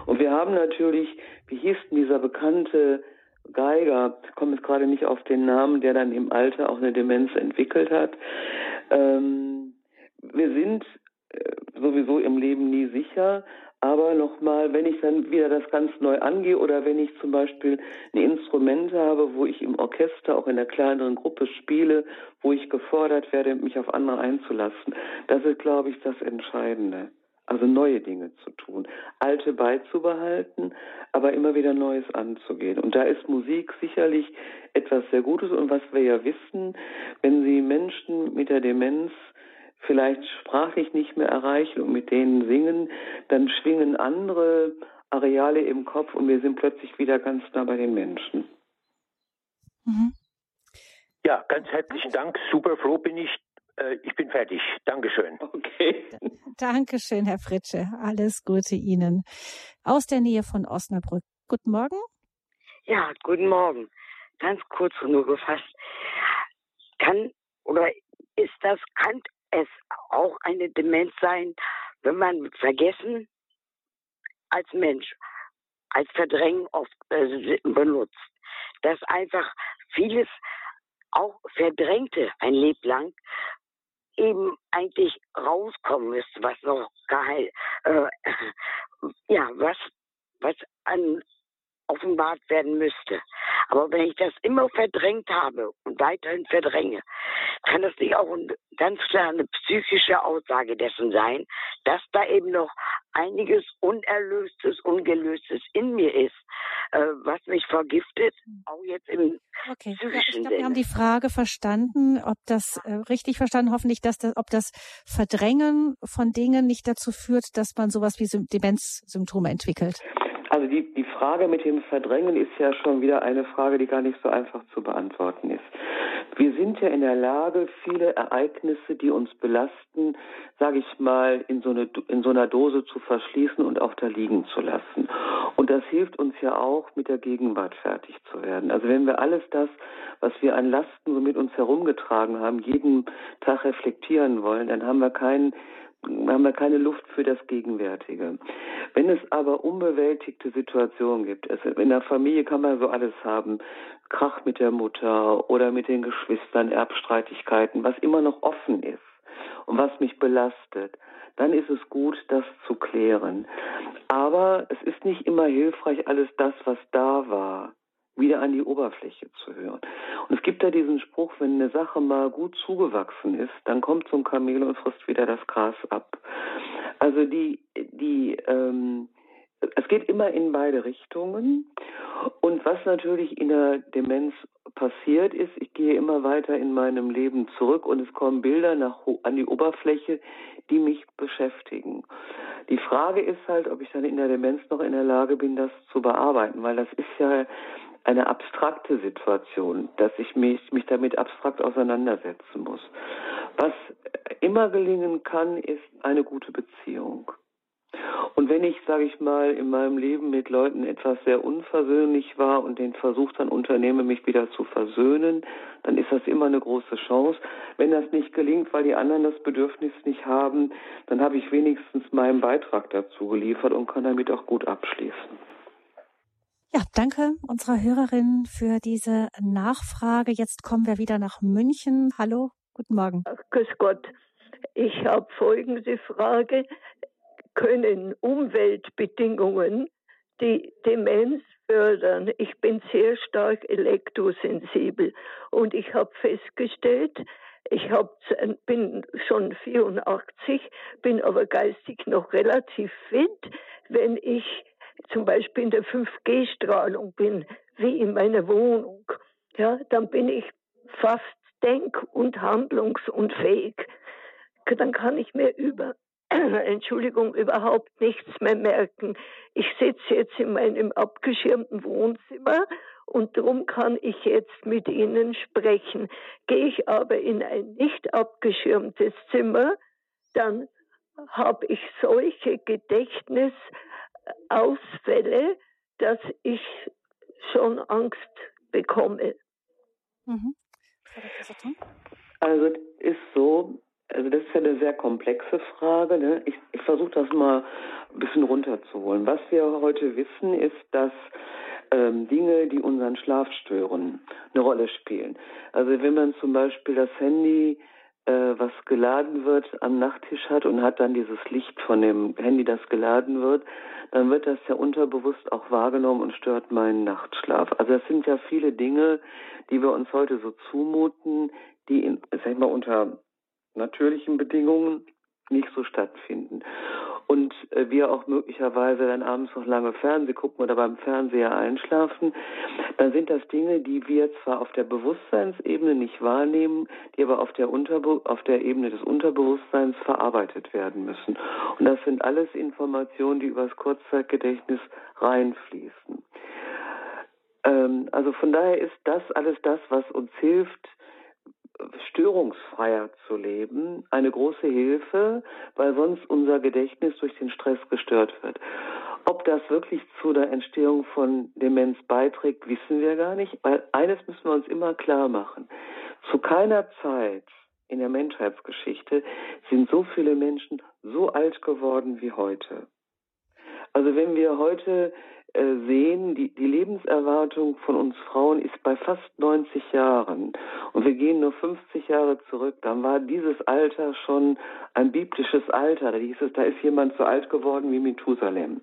Und wir haben natürlich, wie hieß denn dieser bekannte Geiger, komme jetzt gerade nicht auf den Namen, der dann im Alter auch eine Demenz entwickelt hat. Ähm, wir sind äh, sowieso im Leben nie sicher, aber nochmal, wenn ich dann wieder das ganz neu angehe oder wenn ich zum Beispiel ein Instrument habe, wo ich im Orchester auch in einer kleineren Gruppe spiele, wo ich gefordert werde, mich auf andere einzulassen, das ist, glaube ich, das Entscheidende. Also neue Dinge zu tun, alte beizubehalten, aber immer wieder Neues anzugehen. Und da ist Musik sicherlich etwas sehr Gutes. Und was wir ja wissen, wenn Sie Menschen mit der Demenz vielleicht sprachlich nicht mehr erreichen und mit denen singen, dann schwingen andere Areale im Kopf und wir sind plötzlich wieder ganz nah bei den Menschen. Mhm. Ja, ganz herzlichen Dank. Super froh bin ich. Äh, ich bin fertig. Dankeschön. Okay. *laughs* Dankeschön, Herr Fritsche. Alles Gute Ihnen. Aus der Nähe von Osnabrück. Guten Morgen. Ja, guten Morgen. Ganz kurz nur gefasst. Kann oder ist das, kann es auch eine Demenz sein, wenn man Vergessen als Mensch, als Verdrängen oft äh, benutzt. Dass einfach vieles auch Verdrängte ein Leben lang eben eigentlich rauskommen müsste, was noch geil, äh, ja, was, was an offenbart werden müsste. Aber wenn ich das immer verdrängt habe und weiterhin verdränge, kann das nicht auch ganz klar eine psychische Aussage dessen sein, dass da eben noch einiges Unerlöstes, Ungelöstes in mir ist, äh, was mich vergiftet, auch jetzt im okay. psychischen ja, ich glaube, wir haben die Frage verstanden, ob das äh, richtig verstanden, hoffentlich, dass das, ob das Verdrängen von Dingen nicht dazu führt, dass man sowas wie Demenzsymptome entwickelt. Also die, die Frage mit dem Verdrängen ist ja schon wieder eine Frage, die gar nicht so einfach zu beantworten ist. Wir sind ja in der Lage, viele Ereignisse, die uns belasten, sage ich mal, in so, eine, in so einer Dose zu verschließen und auch da liegen zu lassen. Und das hilft uns ja auch, mit der Gegenwart fertig zu werden. Also wenn wir alles das, was wir an Lasten so mit uns herumgetragen haben, jeden Tag reflektieren wollen, dann haben wir keinen haben wir keine Luft für das Gegenwärtige. Wenn es aber unbewältigte Situationen gibt, also in der Familie kann man so alles haben, Krach mit der Mutter oder mit den Geschwistern, Erbstreitigkeiten, was immer noch offen ist und was mich belastet, dann ist es gut, das zu klären. Aber es ist nicht immer hilfreich, alles das, was da war, wieder an die Oberfläche zu hören. Und es gibt da diesen Spruch, wenn eine Sache mal gut zugewachsen ist, dann kommt so ein Kamel und frisst wieder das Gras ab. Also die, die, ähm, es geht immer in beide Richtungen. Und was natürlich in der Demenz passiert ist, ich gehe immer weiter in meinem Leben zurück und es kommen Bilder nach, an die Oberfläche, die mich beschäftigen. Die Frage ist halt, ob ich dann in der Demenz noch in der Lage bin, das zu bearbeiten, weil das ist ja eine abstrakte Situation, dass ich mich, mich damit abstrakt auseinandersetzen muss. Was immer gelingen kann, ist eine gute Beziehung. Und wenn ich, sage ich mal, in meinem Leben mit Leuten etwas sehr unversöhnlich war und den Versuch dann unternehme, mich wieder zu versöhnen, dann ist das immer eine große Chance. Wenn das nicht gelingt, weil die anderen das Bedürfnis nicht haben, dann habe ich wenigstens meinen Beitrag dazu geliefert und kann damit auch gut abschließen. Ja, danke unserer Hörerin für diese Nachfrage. Jetzt kommen wir wieder nach München. Hallo, guten Morgen. Grüß Gott. Ich habe folgende Frage können Umweltbedingungen die Demenz fördern. Ich bin sehr stark elektrosensibel und ich habe festgestellt, ich hab, bin schon 84, bin aber geistig noch relativ fit. Wenn ich zum Beispiel in der 5G-Strahlung bin, wie in meiner Wohnung, ja, dann bin ich fast denk- und handlungsunfähig. Dann kann ich mir über *clears throat* Entschuldigung, überhaupt nichts mehr merken. Ich sitze jetzt in meinem abgeschirmten Wohnzimmer und darum kann ich jetzt mit Ihnen sprechen. Gehe ich aber in ein nicht abgeschirmtes Zimmer, dann habe ich solche Gedächtnisausfälle, dass ich schon Angst bekomme. Mhm. Also ist so, also das ist ja eine sehr komplexe Frage. Ne? Ich, ich versuche das mal ein bisschen runterzuholen. Was wir heute wissen, ist, dass ähm, Dinge, die unseren Schlaf stören, eine Rolle spielen. Also wenn man zum Beispiel das Handy, was geladen wird, am Nachttisch hat und hat dann dieses Licht von dem Handy, das geladen wird, dann wird das ja unterbewusst auch wahrgenommen und stört meinen Nachtschlaf. Also das sind ja viele Dinge, die wir uns heute so zumuten, die in, sag ich mal, unter natürlichen Bedingungen nicht so stattfinden. Und äh, wir auch möglicherweise dann abends noch lange Fernsehen gucken oder beim Fernseher einschlafen, dann sind das Dinge, die wir zwar auf der Bewusstseinsebene nicht wahrnehmen, die aber auf der, Unterbe auf der Ebene des Unterbewusstseins verarbeitet werden müssen. Und das sind alles Informationen, die übers Kurzzeitgedächtnis reinfließen. Ähm, also von daher ist das alles das, was uns hilft, störungsfreier zu leben, eine große Hilfe, weil sonst unser Gedächtnis durch den Stress gestört wird. Ob das wirklich zu der Entstehung von Demenz beiträgt, wissen wir gar nicht, weil eines müssen wir uns immer klar machen. Zu keiner Zeit in der Menschheitsgeschichte sind so viele Menschen so alt geworden wie heute. Also wenn wir heute sehen, die, die Lebenserwartung von uns Frauen ist bei fast 90 Jahren. Und wir gehen nur 50 Jahre zurück. Dann war dieses Alter schon ein biblisches Alter. Da hieß es, da ist jemand so alt geworden wie Methusalem.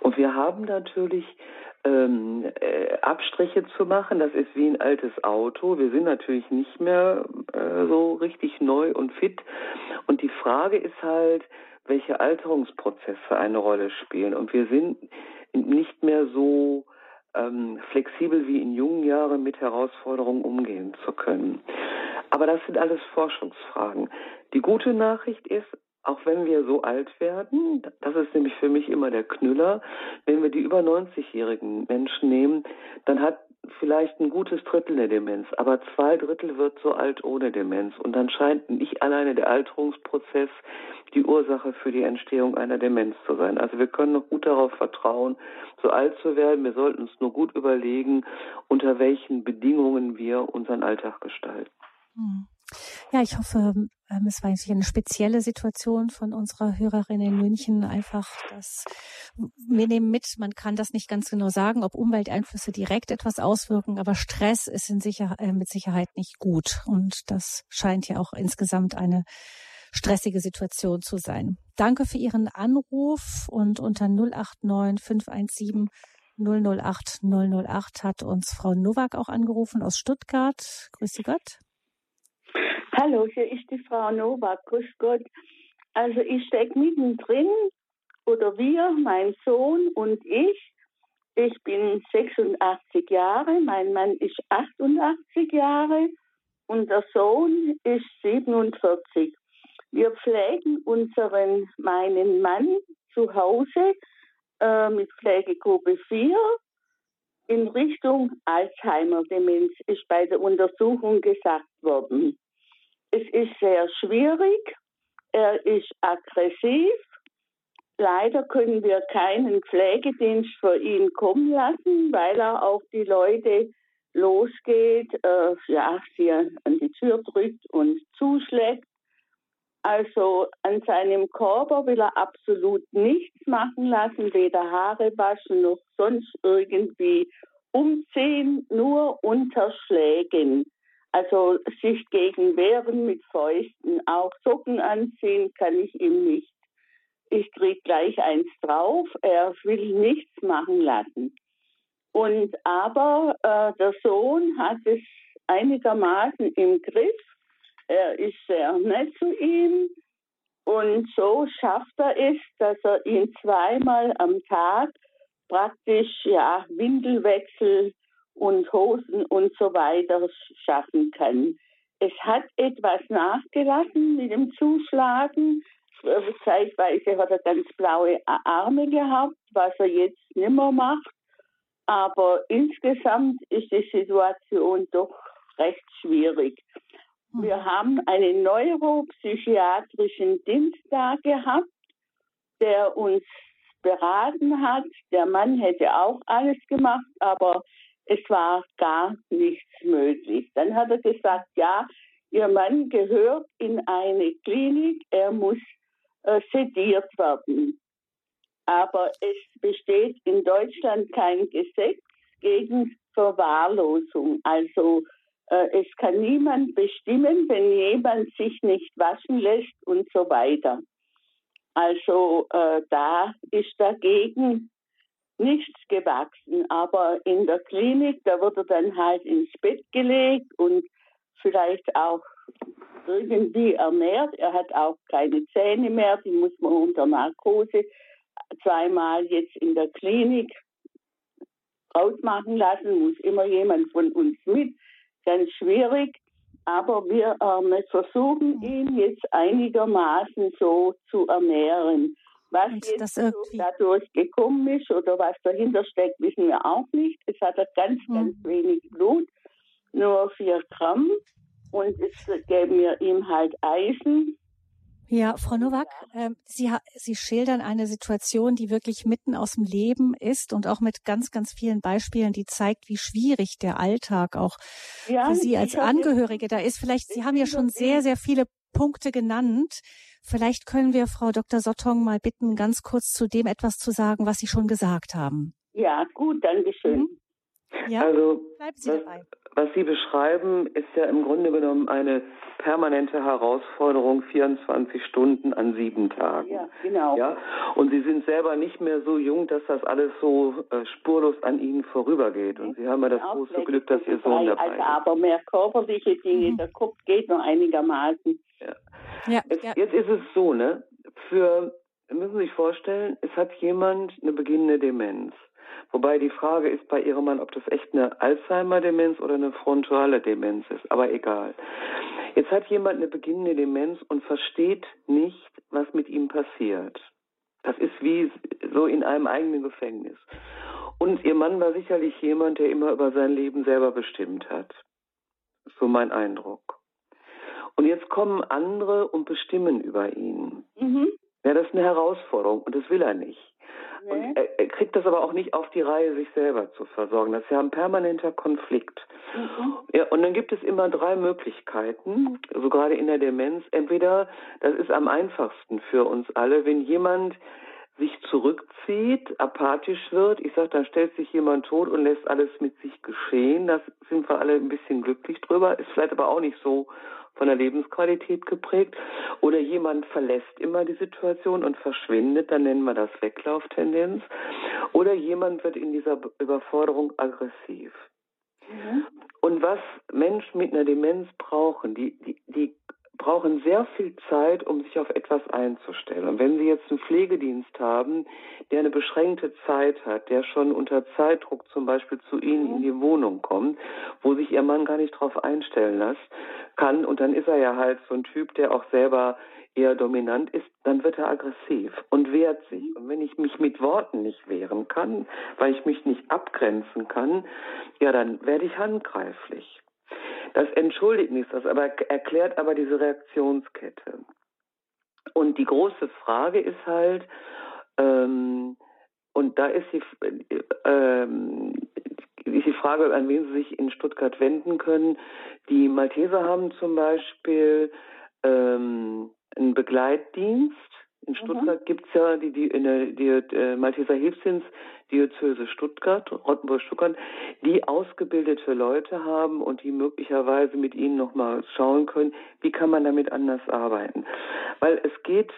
Und wir haben natürlich ähm, äh, Abstriche zu machen. Das ist wie ein altes Auto. Wir sind natürlich nicht mehr äh, so richtig neu und fit. Und die Frage ist halt, welche Alterungsprozesse eine Rolle spielen. Und wir sind nicht mehr so ähm, flexibel wie in jungen Jahren mit Herausforderungen umgehen zu können. Aber das sind alles Forschungsfragen. Die gute Nachricht ist, auch wenn wir so alt werden, das ist nämlich für mich immer der Knüller, wenn wir die über 90-jährigen Menschen nehmen, dann hat vielleicht ein gutes Drittel eine Demenz, aber zwei Drittel wird so alt ohne Demenz. Und dann scheint nicht alleine der Alterungsprozess die Ursache für die Entstehung einer Demenz zu sein. Also wir können noch gut darauf vertrauen, so alt zu werden. Wir sollten uns nur gut überlegen, unter welchen Bedingungen wir unseren Alltag gestalten. Hm. Ja, ich hoffe, es war eigentlich eine spezielle Situation von unserer Hörerin in München. Einfach, dass wir nehmen mit, man kann das nicht ganz genau sagen, ob Umwelteinflüsse direkt etwas auswirken, aber Stress ist in Sicher äh, mit Sicherheit nicht gut. Und das scheint ja auch insgesamt eine stressige Situation zu sein. Danke für Ihren Anruf und unter 089 517 008 008 hat uns Frau Nowak auch angerufen aus Stuttgart. Grüße Gott. Hallo, hier ist die Frau Nowak. Grüß Gott. Also ich stecke mittendrin, oder wir, mein Sohn und ich, Ich bin 86 Jahre, mein Mann ist 88 Jahre und der Sohn ist 47. Wir pflegen unseren, meinen Mann zu Hause äh, mit Pflegegruppe 4 in Richtung Alzheimer-Demenz, ist bei der Untersuchung gesagt worden. Es ist sehr schwierig, er ist aggressiv, Leider können wir keinen Pflegedienst für ihn kommen lassen, weil er auf die Leute losgeht, äh, ja, sie an die Tür drückt und zuschlägt. Also an seinem Körper will er absolut nichts machen lassen, weder Haare waschen noch sonst irgendwie umziehen, nur unterschlägen. Also sich gegen wehren mit Fäusten, auch Socken anziehen kann ich ihm nicht ich krieg gleich eins drauf, er will nichts machen lassen. Und aber äh, der Sohn hat es einigermaßen im Griff. Er ist sehr nett zu ihm und so schafft er es, dass er ihn zweimal am Tag praktisch ja Windelwechsel und Hosen und so weiter schaffen kann. Es hat etwas nachgelassen mit dem Zuschlagen, zeitweise hat er ganz blaue Arme gehabt, was er jetzt nicht mehr macht. Aber insgesamt ist die Situation doch recht schwierig. Wir mhm. haben einen neuropsychiatrischen Dienst da gehabt, der uns beraten hat. Der Mann hätte auch alles gemacht, aber es war gar nichts möglich. Dann hat er gesagt, ja, Ihr Mann gehört in eine Klinik, er muss äh, sediert werden. Aber es besteht in Deutschland kein Gesetz gegen Verwahrlosung. Also äh, es kann niemand bestimmen, wenn jemand sich nicht waschen lässt und so weiter. Also äh, da ist dagegen nichts gewachsen. Aber in der Klinik, da wird er dann halt ins Bett gelegt und vielleicht auch irgendwie ernährt. Er hat auch keine Zähne mehr, die muss man unter Narkose zweimal jetzt in der Klinik rausmachen lassen, muss immer jemand von uns mit. Ganz schwierig, aber wir äh, versuchen ihn jetzt einigermaßen so zu ernähren. Was Und jetzt so dadurch gekommen ist oder was dahinter steckt, wissen wir auch nicht. Es hat ganz, hm. ganz wenig Blut, nur vier Gramm und es geben mir ihm halt Eisen. Ja, Frau Nowak, äh, Sie, Sie schildern eine Situation, die wirklich mitten aus dem Leben ist und auch mit ganz, ganz vielen Beispielen, die zeigt, wie schwierig der Alltag auch ja, für Sie als Angehörige da ist. Vielleicht, Sie haben ja schon sehr, sehr viele Punkte genannt. Vielleicht können wir Frau Dr. Sottong mal bitten, ganz kurz zu dem etwas zu sagen, was Sie schon gesagt haben. Ja, gut, danke schön. Mhm. Ja, also, bleiben Sie was, dabei. Was Sie beschreiben, ist ja im Grunde genommen eine permanente Herausforderung, 24 Stunden an sieben Tagen. Ja, genau. Ja, und Sie sind selber nicht mehr so jung, dass das alles so äh, spurlos an Ihnen vorübergeht. Und Sie haben ja das große Glück, dass Ihr Sohn dabei also, ist. Aber mehr körperliche Dinge, mhm. der Kopf geht noch einigermaßen. Ja. Ja, jetzt, ja. jetzt ist es so, ne? Für, müssen Sie sich vorstellen, es hat jemand eine beginnende Demenz. Wobei die Frage ist bei ihrem Mann, ob das echt eine Alzheimer-Demenz oder eine frontale Demenz ist. Aber egal. Jetzt hat jemand eine beginnende Demenz und versteht nicht, was mit ihm passiert. Das ist wie so in einem eigenen Gefängnis. Und ihr Mann war sicherlich jemand, der immer über sein Leben selber bestimmt hat. So mein Eindruck. Und jetzt kommen andere und bestimmen über ihn. Mhm. Ja, das ist eine Herausforderung und das will er nicht. Und er, er, kriegt das aber auch nicht auf die Reihe, sich selber zu versorgen. Das ist ja ein permanenter Konflikt. Mhm. Ja, und dann gibt es immer drei Möglichkeiten, so gerade in der Demenz. Entweder, das ist am einfachsten für uns alle, wenn jemand sich zurückzieht, apathisch wird. Ich sage, dann stellt sich jemand tot und lässt alles mit sich geschehen. Das sind wir alle ein bisschen glücklich drüber. Ist vielleicht aber auch nicht so von der Lebensqualität geprägt. Oder jemand verlässt immer die Situation und verschwindet, dann nennen wir das Weglauftendenz. Oder jemand wird in dieser Überforderung aggressiv. Mhm. Und was Menschen mit einer Demenz brauchen, die, die, die brauchen sehr viel Zeit, um sich auf etwas einzustellen. Und wenn Sie jetzt einen Pflegedienst haben, der eine beschränkte Zeit hat, der schon unter Zeitdruck zum Beispiel zu Ihnen in die Wohnung kommt, wo sich Ihr Mann gar nicht drauf einstellen lässt, kann, und dann ist er ja halt so ein Typ, der auch selber eher dominant ist, dann wird er aggressiv und wehrt sich. Und wenn ich mich mit Worten nicht wehren kann, weil ich mich nicht abgrenzen kann, ja, dann werde ich handgreiflich. Das entschuldigt nichts, das aber erklärt aber diese Reaktionskette. Und die große Frage ist halt, ähm, und da ist die, ähm, ist die Frage, an wen Sie sich in Stuttgart wenden können. Die Malteser haben zum Beispiel ähm, einen Begleitdienst. In mhm. Stuttgart mhm. gibt es ja die, die, in der, die, äh, Malteser Hilfsdienst Diözese Stuttgart, Rottenburg-Stuttgart, die ausgebildete Leute haben und die möglicherweise mit ihnen nochmal schauen können, wie kann man damit anders arbeiten. Weil es geht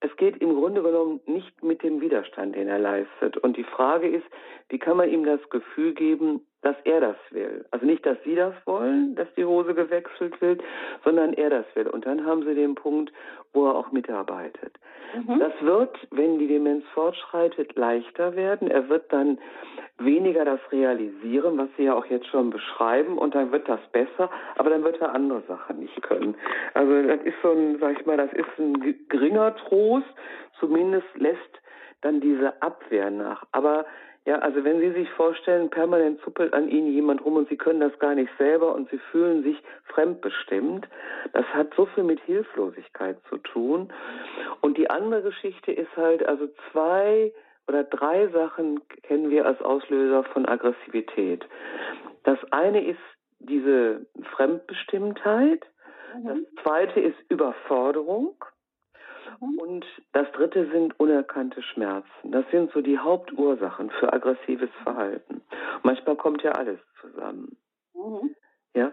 es geht im Grunde genommen nicht mit dem Widerstand, den er leistet. Und die Frage ist, wie kann man ihm das Gefühl geben, dass er das will? Also nicht, dass Sie das wollen, dass die Hose gewechselt wird, sondern er das will. Und dann haben Sie den Punkt, wo er auch mitarbeitet. Mhm. Das wird, wenn die Demenz fortschreitet, leichter werden. Er wird dann weniger das realisieren, was Sie ja auch jetzt schon beschreiben, und dann wird das besser, aber dann wird er andere Sachen nicht können. Also das ist so ein, sag ich mal, das ist ein geringer Trost, zumindest lässt dann diese Abwehr nach. Aber ja, also wenn Sie sich vorstellen, permanent zuppelt an Ihnen jemand rum und Sie können das gar nicht selber und Sie fühlen sich fremdbestimmt, das hat so viel mit Hilflosigkeit zu tun. Und die andere Geschichte ist halt, also zwei oder drei Sachen kennen wir als Auslöser von Aggressivität. Das eine ist diese Fremdbestimmtheit. Mhm. Das zweite ist Überforderung. Und das dritte sind unerkannte Schmerzen. Das sind so die Hauptursachen für aggressives Verhalten. Manchmal kommt ja alles zusammen. Mhm. Ja,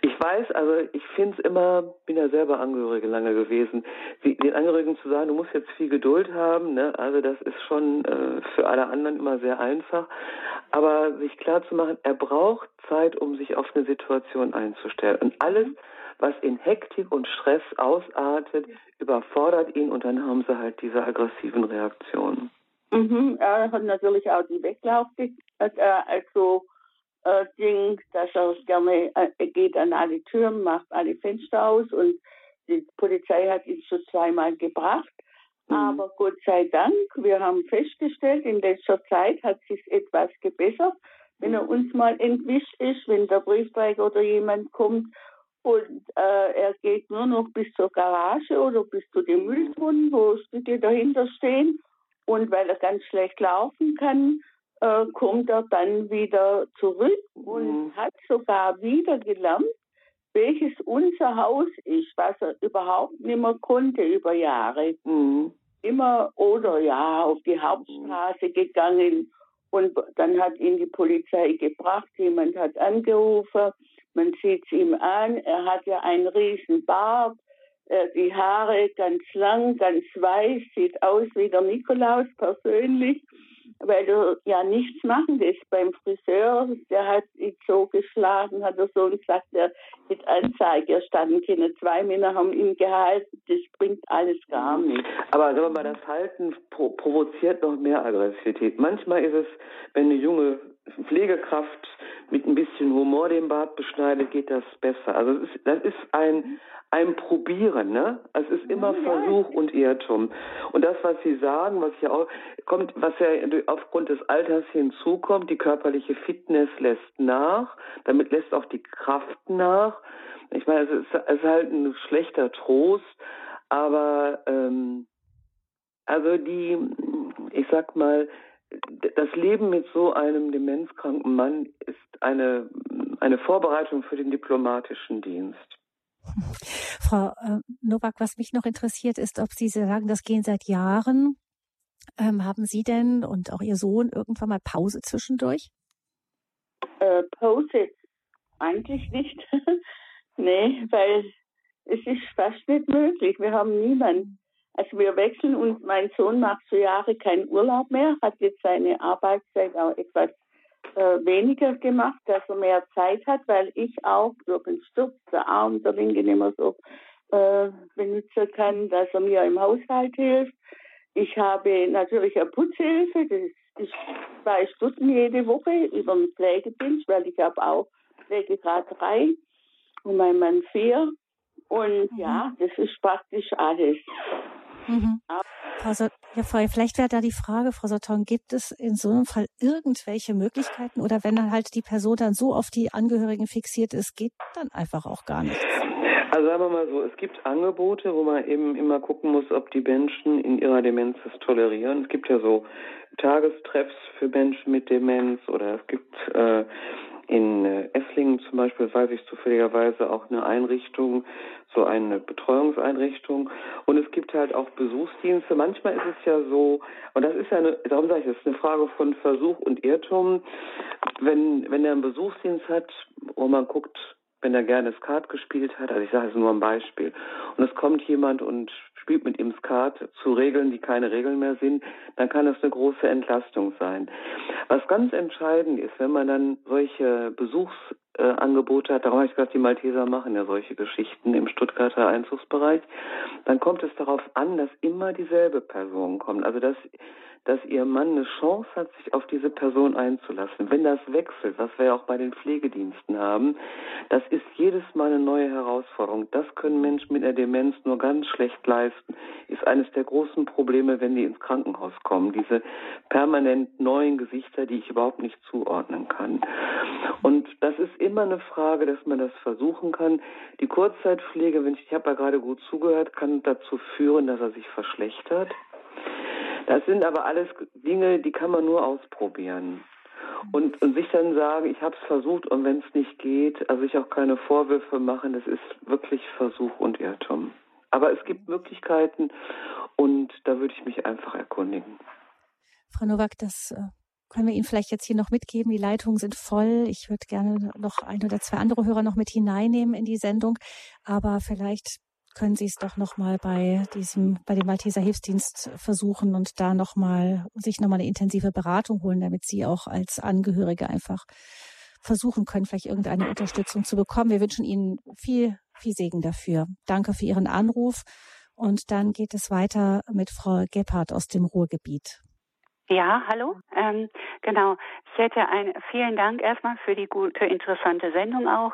ich weiß, also ich finde es immer, bin ja selber Angehörige lange gewesen, den Angehörigen zu sagen, du musst jetzt viel Geduld haben, ne? also das ist schon äh, für alle anderen immer sehr einfach, aber sich klar zu machen, er braucht Zeit, um sich auf eine Situation einzustellen und alles, mhm was in Hektik und Stress ausartet, überfordert ihn und dann haben sie halt diese aggressiven Reaktionen. Mhm, er hat natürlich auch die Weglauf, äh, also äh, Ding, dass er gerne äh, geht an alle Türen, macht alle Fenster aus und die Polizei hat ihn schon zweimal gebracht. Mhm. Aber Gott sei Dank, wir haben festgestellt, in letzter Zeit hat sich etwas gebessert. Wenn er uns mal entwischt ist, wenn der Briefträger oder jemand kommt und äh, er geht nur noch bis zur Garage oder bis zu den Mülltonnen, wo Stücke dahinter stehen. Und weil er ganz schlecht laufen kann, äh, kommt er dann wieder zurück und mhm. hat sogar wieder gelernt, welches unser Haus ist, was er überhaupt nicht mehr konnte über Jahre. Mhm. Immer oder ja, auf die Hauptstraße gegangen und dann hat ihn die Polizei gebracht, jemand hat angerufen man sieht es ihm an, er hat ja einen riesen Bart, äh, die Haare ganz lang, ganz weiß, sieht aus wie der Nikolaus persönlich, weil er ja nichts machen lässt beim Friseur. Der hat ihn so geschlagen, hat er so gesagt, er mit Anzeige erstanden können. Zwei Männer haben ihn gehalten, das bringt alles gar nichts. Aber sagen wir mal, das Halten provoziert noch mehr Aggressivität. Manchmal ist es, wenn eine junge Pflegekraft mit ein bisschen Humor den Bart beschneidet, geht das besser. Also das ist, das ist ein, ein Probieren, ne? Es ist immer Versuch und Irrtum. Und das, was Sie sagen, was ja auch kommt, was ja aufgrund des Alters hinzukommt, die körperliche Fitness lässt nach, damit lässt auch die Kraft nach. Ich meine, es ist, es ist halt ein schlechter Trost, aber ähm, also die, ich sag mal, das Leben mit so einem demenzkranken Mann ist eine, eine Vorbereitung für den diplomatischen Dienst. Frau äh, Nowak, was mich noch interessiert, ist, ob Sie sagen, das gehen seit Jahren. Ähm, haben Sie denn und auch Ihr Sohn irgendwann mal Pause zwischendurch? Äh, Pause eigentlich nicht. *laughs* nee, weil es ist fast nicht möglich. Wir haben niemanden. Also wir wechseln und mein Sohn macht für Jahre keinen Urlaub mehr, hat jetzt seine Arbeitszeit auch etwas äh, weniger gemacht, dass er mehr Zeit hat, weil ich auch durch den Sturz, der Arm, der linke nicht mehr so äh, benutzen kann, dass er mir im Haushalt hilft. Ich habe natürlich eine Putzhilfe, das ist zwei Stunden jede Woche über den Pflegedienst, weil ich habe auch Pflegegrad 3 und mein Mann 4. Und mhm. ja, das ist praktisch alles. Mhm. Frau so ja, vielleicht wäre da die Frage, Frau Soton, gibt es in so einem Fall irgendwelche Möglichkeiten oder wenn halt die Person dann so auf die Angehörigen fixiert ist, geht dann einfach auch gar nichts? Also sagen wir mal so, es gibt Angebote, wo man eben immer gucken muss, ob die Menschen in ihrer Demenz das tolerieren. Es gibt ja so Tagestreffs für Menschen mit Demenz oder es gibt äh, in äh, Esslingen zum Beispiel, weiß ich zufälligerweise, auch eine Einrichtung, so eine Betreuungseinrichtung. Und es gibt halt auch Besuchsdienste. Manchmal ist es ja so, und das ist ja eine, darum sage ich, das ist eine Frage von Versuch und Irrtum. Wenn, wenn er einen Besuchsdienst hat, wo man guckt, wenn er gerne Skat gespielt hat, also ich sage es nur ein Beispiel, und es kommt jemand und spielt mit Skat zu Regeln, die keine Regeln mehr sind, dann kann das eine große Entlastung sein. Was ganz entscheidend ist, wenn man dann solche Besuchsangebote hat, darum habe ich gesagt, die Malteser machen ja solche Geschichten im Stuttgarter Einzugsbereich, dann kommt es darauf an, dass immer dieselbe Person kommt. Also dass dass ihr Mann eine Chance hat, sich auf diese Person einzulassen. Wenn das wechselt, was wir ja auch bei den Pflegediensten haben, das ist jedes Mal eine neue Herausforderung. Das können Menschen mit einer Demenz nur ganz schlecht leisten. Ist eines der großen Probleme, wenn die ins Krankenhaus kommen. Diese permanent neuen Gesichter, die ich überhaupt nicht zuordnen kann. Und das ist immer eine Frage, dass man das versuchen kann. Die Kurzzeitpflege, wenn ich, ich habe ja gerade gut zugehört, kann dazu führen, dass er sich verschlechtert. Das sind aber alles Dinge, die kann man nur ausprobieren. Und, und sich dann sagen, ich habe es versucht und wenn es nicht geht, also ich auch keine Vorwürfe machen, das ist wirklich Versuch und Irrtum. Aber es gibt Möglichkeiten und da würde ich mich einfach erkundigen. Frau Nowak, das äh, können wir Ihnen vielleicht jetzt hier noch mitgeben. Die Leitungen sind voll. Ich würde gerne noch ein oder zwei andere Hörer noch mit hineinnehmen in die Sendung. Aber vielleicht können Sie es doch nochmal bei diesem, bei dem Malteser Hilfsdienst versuchen und da nochmal, sich nochmal eine intensive Beratung holen, damit Sie auch als Angehörige einfach versuchen können, vielleicht irgendeine Unterstützung zu bekommen. Wir wünschen Ihnen viel, viel Segen dafür. Danke für Ihren Anruf. Und dann geht es weiter mit Frau Gebhardt aus dem Ruhrgebiet. Ja, hallo. Ähm, genau. Ich hätte ein, vielen Dank erstmal für die gute, interessante Sendung auch.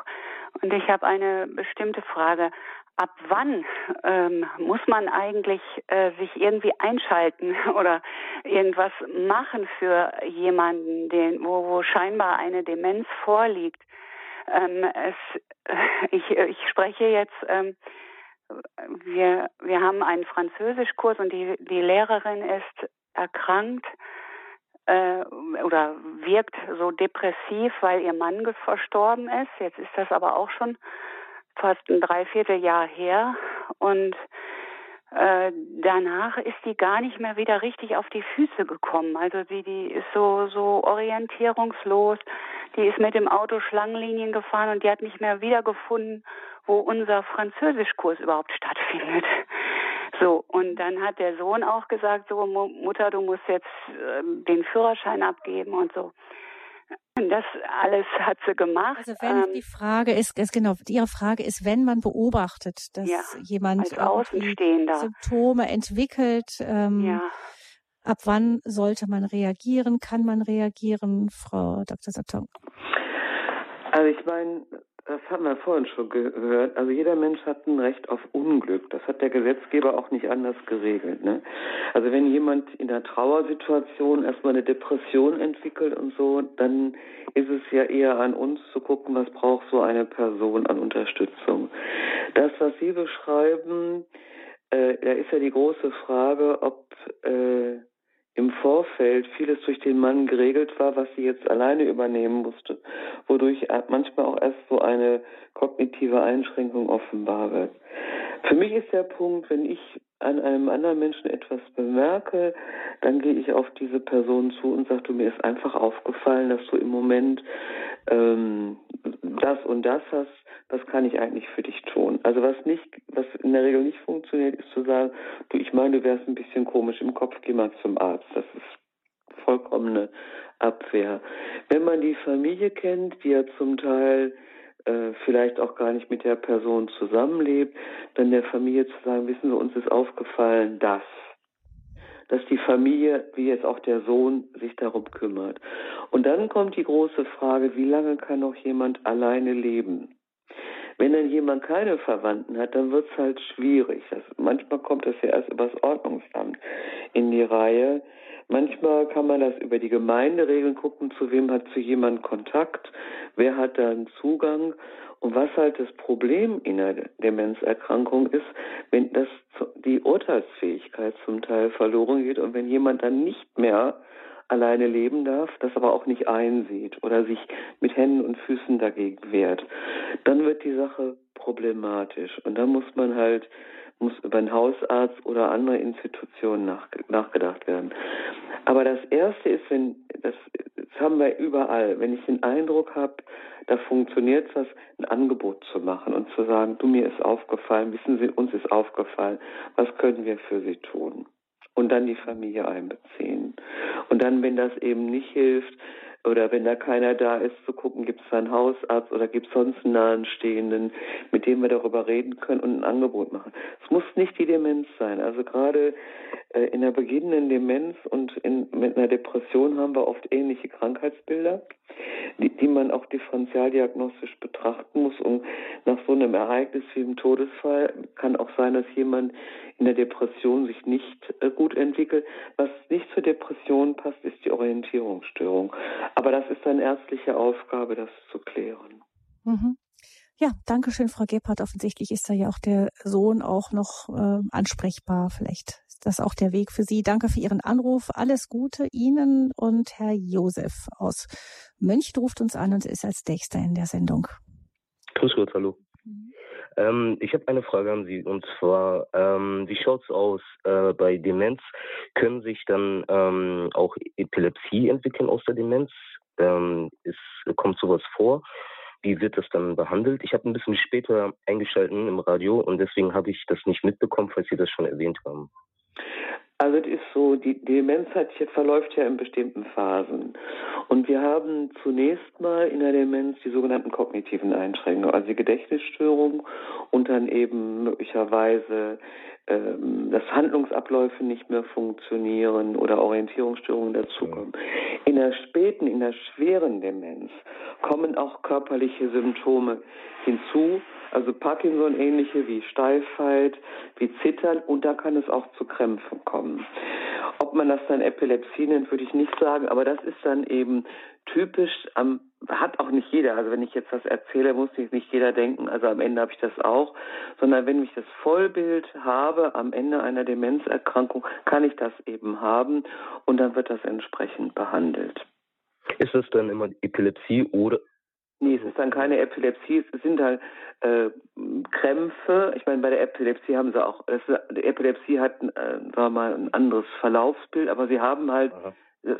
Und ich habe eine bestimmte Frage ab wann ähm, muss man eigentlich äh, sich irgendwie einschalten *laughs* oder irgendwas machen für jemanden, den, wo, wo scheinbar eine Demenz vorliegt? Ähm, es, *laughs* ich, ich spreche jetzt, ähm, wir, wir haben einen Französischkurs und die, die Lehrerin ist erkrankt äh, oder wirkt so depressiv, weil ihr Mann verstorben ist. Jetzt ist das aber auch schon fast ein Dreivierteljahr her und äh, danach ist die gar nicht mehr wieder richtig auf die Füße gekommen. Also sie, die ist so, so orientierungslos. Die ist mit dem Auto Schlangenlinien gefahren und die hat nicht mehr wiedergefunden, wo unser Französischkurs überhaupt stattfindet. *laughs* So, und dann hat der Sohn auch gesagt, so, Mutter, du musst jetzt äh, den Führerschein abgeben und so. Das alles hat sie gemacht. Also wenn ähm, die Frage ist, ist, genau, Ihre Frage ist, wenn man beobachtet, dass ja, jemand Symptome entwickelt, ähm, ja. ab wann sollte man reagieren? Kann man reagieren, Frau Dr. Satong? Also ich meine, das haben wir vorhin schon gehört. Also jeder Mensch hat ein Recht auf Unglück. Das hat der Gesetzgeber auch nicht anders geregelt. Ne? Also wenn jemand in einer Trauersituation erstmal eine Depression entwickelt und so, dann ist es ja eher an uns zu gucken, was braucht so eine Person an Unterstützung. Das, was Sie beschreiben, äh, da ist ja die große Frage, ob äh, im Vorfeld vieles durch den Mann geregelt war, was sie jetzt alleine übernehmen musste, wodurch manchmal auch erst so eine kognitive Einschränkung offenbar wird. Für mich ist der Punkt, wenn ich an einem anderen Menschen etwas bemerke, dann gehe ich auf diese Person zu und sage, du mir ist einfach aufgefallen, dass du im Moment ähm, das und das hast, was kann ich eigentlich für dich tun? Also was nicht, was in der Regel nicht funktioniert, ist zu sagen, du, ich meine, du wärst ein bisschen komisch im Kopf, geh mal zum Arzt. Das ist vollkommene Abwehr. Wenn man die Familie kennt, die ja zum Teil äh, vielleicht auch gar nicht mit der Person zusammenlebt, dann der Familie zu sagen, wissen Sie, uns ist aufgefallen, dass dass die Familie, wie jetzt auch der Sohn, sich darum kümmert. Und dann kommt die große Frage, wie lange kann noch jemand alleine leben? Wenn dann jemand keine Verwandten hat, dann wird es halt schwierig. Das, manchmal kommt das ja erst übers Ordnungsamt in die Reihe. Manchmal kann man das über die Gemeinde regeln, gucken, zu wem hat zu jemand Kontakt, wer hat da einen Zugang. Und was halt das Problem in der Demenzerkrankung ist, wenn das die Urteilsfähigkeit zum Teil verloren geht und wenn jemand dann nicht mehr alleine leben darf, das aber auch nicht einsieht oder sich mit Händen und Füßen dagegen wehrt, dann wird die Sache problematisch. Und dann muss man halt muss über einen Hausarzt oder andere Institutionen nach, nachgedacht werden. Aber das Erste ist, wenn das, das haben wir überall, wenn ich den Eindruck habe, da funktioniert was, ein Angebot zu machen und zu sagen, du mir ist aufgefallen, wissen Sie, uns ist aufgefallen, was können wir für Sie tun? Und dann die Familie einbeziehen. Und dann, wenn das eben nicht hilft, oder wenn da keiner da ist, zu gucken, gibt es da einen Hausarzt oder gibt es sonst einen Nahenstehenden, mit dem wir darüber reden können und ein Angebot machen. Es muss nicht die Demenz sein. Also gerade in der beginnenden Demenz und in, mit einer Depression haben wir oft ähnliche Krankheitsbilder, die, die man auch differenzialdiagnostisch betrachten muss. Und nach so einem Ereignis wie im Todesfall kann auch sein, dass jemand in der Depression sich nicht äh, gut entwickelt. Was nicht zur Depression passt, ist die Orientierungsstörung. Aber das ist dann ärztliche Aufgabe, das zu klären. Mhm. Ja, danke schön, Frau Gebhardt. Offensichtlich ist da ja auch der Sohn auch noch äh, ansprechbar. Vielleicht ist das auch der Weg für Sie. Danke für Ihren Anruf. Alles Gute Ihnen und Herr Josef aus München ruft uns an und ist als nächster in der Sendung. Grüß Gott, hallo. Mhm. Ähm, ich habe eine Frage an Sie und zwar, ähm, wie schaut es aus äh, bei Demenz? Können sich dann ähm, auch Epilepsie entwickeln aus der Demenz? Ähm, ist, kommt sowas vor? Wie wird das dann behandelt? Ich habe ein bisschen später eingeschaltet im Radio und deswegen habe ich das nicht mitbekommen, falls Sie das schon erwähnt haben. Also es ist so, die Demenz hat, verläuft ja in bestimmten Phasen. Und wir haben zunächst mal in der Demenz die sogenannten kognitiven Einschränkungen, also die Gedächtnisstörung und dann eben möglicherweise ähm, dass Handlungsabläufe nicht mehr funktionieren oder Orientierungsstörungen dazukommen. In der späten, in der schweren Demenz kommen auch körperliche Symptome hinzu, also Parkinson-ähnliche wie Steifheit, wie Zittern und da kann es auch zu Krämpfen kommen. Ob man das dann Epilepsie nennt, würde ich nicht sagen, aber das ist dann eben typisch am hat auch nicht jeder. Also wenn ich jetzt das erzähle, muss nicht jeder denken, also am Ende habe ich das auch, sondern wenn ich das Vollbild habe am Ende einer Demenzerkrankung, kann ich das eben haben und dann wird das entsprechend behandelt. Ist es dann immer Epilepsie oder Nee, es ist dann keine Epilepsie, es sind halt äh, Krämpfe. Ich meine, bei der Epilepsie haben sie auch, das, die Epilepsie hat äh, sagen wir mal, ein anderes Verlaufsbild, aber sie haben halt Aha.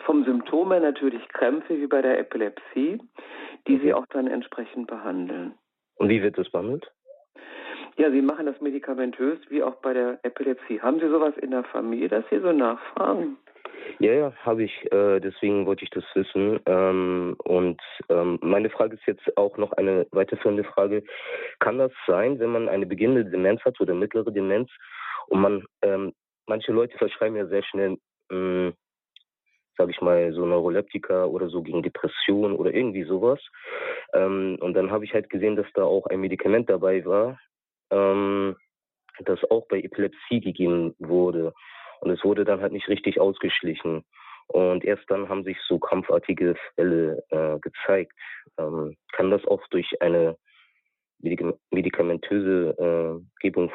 vom Symptom her natürlich Krämpfe wie bei der Epilepsie, die okay. sie auch dann entsprechend behandeln. Und wie wird das behandelt? Ja, Sie machen das medikamentös wie auch bei der Epilepsie. Haben Sie sowas in der Familie, dass Sie so nachfragen? Ja, ja, habe ich. Äh, deswegen wollte ich das wissen. Ähm, und ähm, meine Frage ist jetzt auch noch eine weiterführende Frage. Kann das sein, wenn man eine beginnende Demenz hat oder mittlere Demenz und man, ähm, manche Leute verschreiben ja sehr schnell, ähm, sage ich mal, so Neuroleptika oder so gegen Depressionen oder irgendwie sowas. Ähm, und dann habe ich halt gesehen, dass da auch ein Medikament dabei war, ähm, das auch bei Epilepsie gegeben wurde. Und es wurde dann halt nicht richtig ausgeschlichen. Und erst dann haben sich so krampfartige Fälle äh, gezeigt. Ähm, kann das auch durch eine medikamentöse äh, Gebung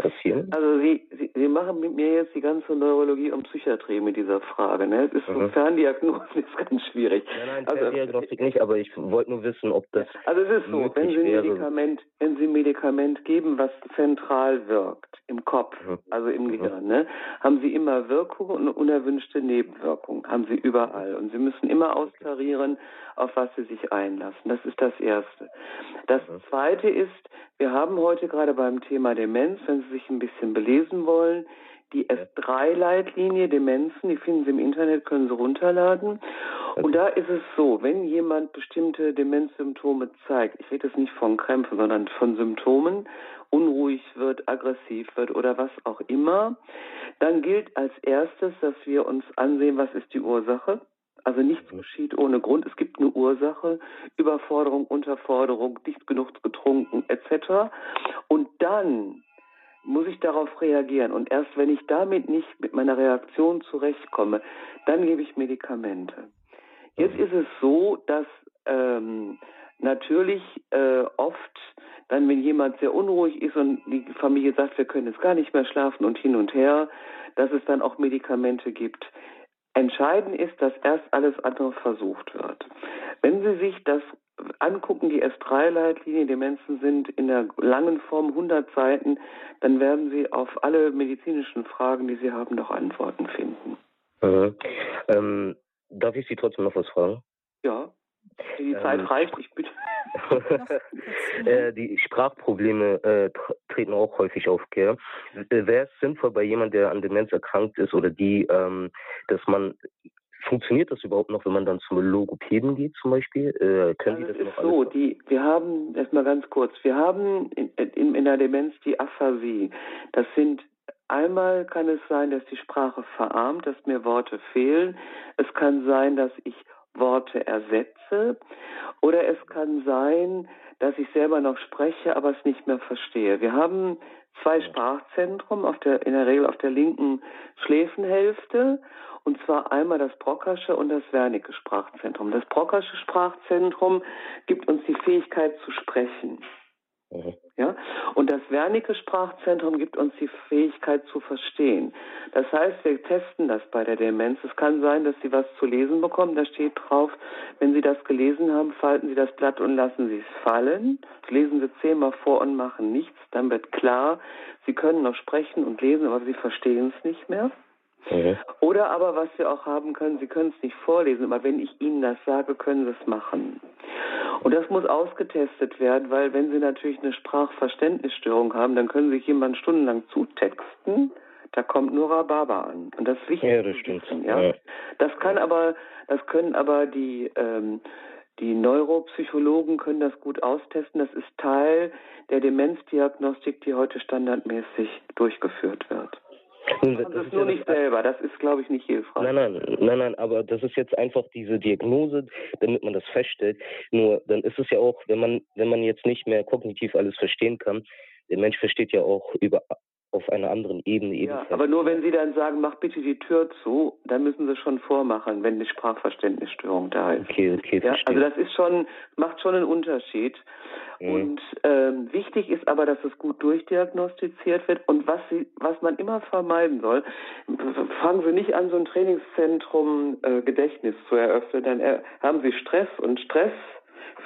passieren? Also Sie, Sie, Sie machen mit mir jetzt die ganze Neurologie und Psychiatrie mit dieser Frage. Ne? Es ist mhm. so Ferndiagnosen *laughs* ist ganz schwierig. Nein, nein, also, Ferndiagnostik nicht, aber ich wollte nur wissen, ob das. Also es ist so, wenn Sie ein Medikament, wenn Sie ein Medikament geben, was zentral wirkt im Kopf, mhm. also im mhm. Gehirn, ne, haben Sie immer Wirkungen und unerwünschte Nebenwirkungen. Haben Sie überall. Und Sie müssen immer austarieren, auf was Sie sich einlassen. Das ist das Erste. Das mhm. Zweite ist, wir haben heute gerade beim Thema Demenz, wenn Sie sich ein bisschen belesen wollen, die S3-Leitlinie Demenzen, die finden Sie im Internet, können Sie runterladen. Und da ist es so, wenn jemand bestimmte Demenzsymptome zeigt, ich rede jetzt nicht von Krämpfen, sondern von Symptomen, unruhig wird, aggressiv wird oder was auch immer, dann gilt als erstes, dass wir uns ansehen, was ist die Ursache. Also nichts geschieht ohne Grund. Es gibt eine Ursache, Überforderung, Unterforderung, nicht genug getrunken etc. Und dann muss ich darauf reagieren. Und erst wenn ich damit nicht mit meiner Reaktion zurechtkomme, dann gebe ich Medikamente. Jetzt ist es so, dass ähm, natürlich äh, oft dann, wenn jemand sehr unruhig ist und die Familie sagt, wir können jetzt gar nicht mehr schlafen und hin und her, dass es dann auch Medikamente gibt. Entscheidend ist, dass erst alles andere versucht wird. Wenn Sie sich das angucken, die S3-Leitlinien, Demenzen sind in der langen Form 100 Seiten, dann werden Sie auf alle medizinischen Fragen, die Sie haben, noch Antworten finden. Mhm. Ähm, darf ich Sie trotzdem noch was fragen? Ja. Die Zeit ähm, reicht, ich bitte. *laughs* äh, die Sprachprobleme äh, treten auch häufig auf. Gell? Äh, Wäre es sinnvoll bei jemandem, der an Demenz erkrankt ist oder die, ähm, dass man funktioniert das überhaupt noch, wenn man dann zum Logopäden geht zum Beispiel? Äh, können also die das noch so, die, wir haben, erstmal ganz kurz, wir haben in, in, in der Demenz die Aphasie. Das sind Einmal kann es sein, dass die Sprache verarmt, dass mir Worte fehlen. Es kann sein, dass ich Worte ersetze. Oder es kann sein, dass ich selber noch spreche, aber es nicht mehr verstehe. Wir haben zwei Sprachzentren, auf der, in der Regel auf der linken Schläfenhälfte. Und zwar einmal das Brockersche und das Wernicke Sprachzentrum. Das Brockersche Sprachzentrum gibt uns die Fähigkeit zu sprechen. Ja? Und das Wernicke Sprachzentrum gibt uns die Fähigkeit zu verstehen. Das heißt, wir testen das bei der Demenz. Es kann sein, dass Sie was zu lesen bekommen. Da steht drauf, wenn Sie das gelesen haben, falten Sie das Blatt und lassen Sie es fallen. Das lesen Sie zehnmal vor und machen nichts. Dann wird klar, Sie können noch sprechen und lesen, aber Sie verstehen es nicht mehr. Mhm. Oder aber, was Sie auch haben können, Sie können es nicht vorlesen, aber wenn ich Ihnen das sage, können Sie es machen. Und das muss ausgetestet werden, weil wenn Sie natürlich eine Sprachverständnisstörung haben, dann können Sie sich jemand stundenlang zutexten. Da kommt nur Rhabarber an. Und das ist wichtig. Ja, das stimmt. Wissen, ja? ja? Das kann aber, das können aber die, ähm, die Neuropsychologen können das gut austesten. Das ist Teil der Demenzdiagnostik, die heute standardmäßig durchgeführt wird. Nun, das, das ist nur ja nicht selber, das ist, glaube ich, nicht hilfreich. Nein, nein, nein, nein, aber das ist jetzt einfach diese Diagnose, damit man das feststellt. Nur dann ist es ja auch, wenn man, wenn man jetzt nicht mehr kognitiv alles verstehen kann, der Mensch versteht ja auch über auf einer anderen Ebene ebenfalls. Ja, aber nur wenn Sie dann sagen, mach bitte die Tür zu, dann müssen Sie schon vormachen, wenn die Sprachverständnisstörung da ist. Okay, okay, ja, Also das ist schon, macht schon einen Unterschied. Mhm. Und ähm, wichtig ist aber, dass es gut durchdiagnostiziert wird. Und was Sie, was man immer vermeiden soll, fangen Sie nicht an, so ein Trainingszentrum äh, Gedächtnis zu eröffnen. Dann äh, haben Sie Stress und Stress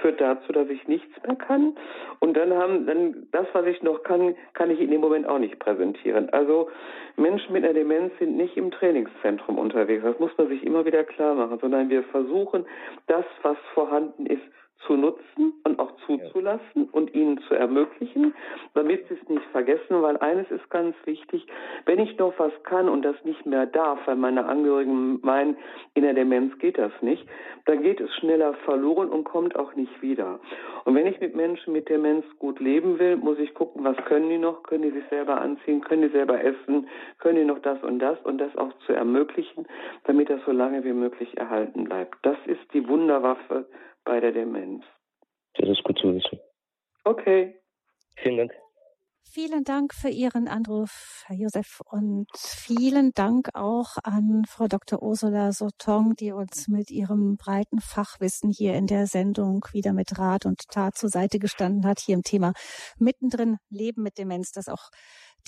führt dazu, dass ich nichts mehr kann. Und dann haben, dann das, was ich noch kann, kann ich in dem Moment auch nicht präsentieren. Also Menschen mit einer Demenz sind nicht im Trainingszentrum unterwegs. Das muss man sich immer wieder klar machen, sondern wir versuchen, das, was vorhanden ist, zu nutzen und auch zuzulassen und ihnen zu ermöglichen, damit sie es nicht vergessen, weil eines ist ganz wichtig, wenn ich noch was kann und das nicht mehr darf, weil meine Angehörigen meinen, in der Demenz geht das nicht, dann geht es schneller verloren und kommt auch nicht wieder. Und wenn ich mit Menschen mit Demenz gut leben will, muss ich gucken, was können die noch, können die sich selber anziehen, können die selber essen, können die noch das und das und das auch zu ermöglichen, damit das so lange wie möglich erhalten bleibt. Das ist die Wunderwaffe bei der Demenz. Das ist gut zu wissen. Okay. Vielen Dank. Vielen Dank für Ihren Anruf, Herr Josef, und vielen Dank auch an Frau Dr. Ursula Sotong, die uns mit ihrem breiten Fachwissen hier in der Sendung wieder mit Rat und Tat zur Seite gestanden hat, hier im Thema mittendrin Leben mit Demenz, das auch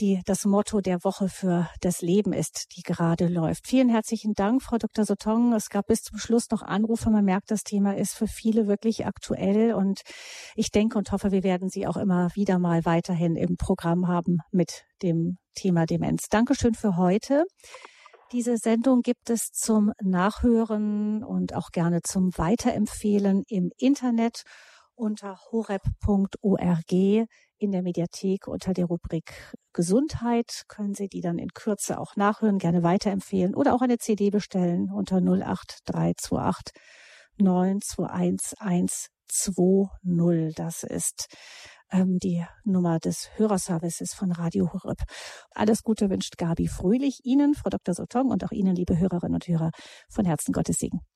die das Motto der Woche für das Leben ist, die gerade läuft. Vielen herzlichen Dank, Frau Dr. Sotong. Es gab bis zum Schluss noch Anrufe. Man merkt, das Thema ist für viele wirklich aktuell und ich denke und hoffe, wir werden Sie auch immer wieder mal weiterhin im Programm haben mit dem Thema Demenz. Dankeschön für heute. Diese Sendung gibt es zum Nachhören und auch gerne zum Weiterempfehlen im Internet unter horeb.org in der Mediathek unter der Rubrik Gesundheit. Können Sie die dann in Kürze auch nachhören, gerne weiterempfehlen oder auch eine CD bestellen unter 08328 921 120. Das ist ähm, die Nummer des Hörerservices von Radio Horeb. Alles Gute wünscht Gabi Fröhlich Ihnen, Frau Dr. Sotong und auch Ihnen, liebe Hörerinnen und Hörer, von Herzen Gottes Segen.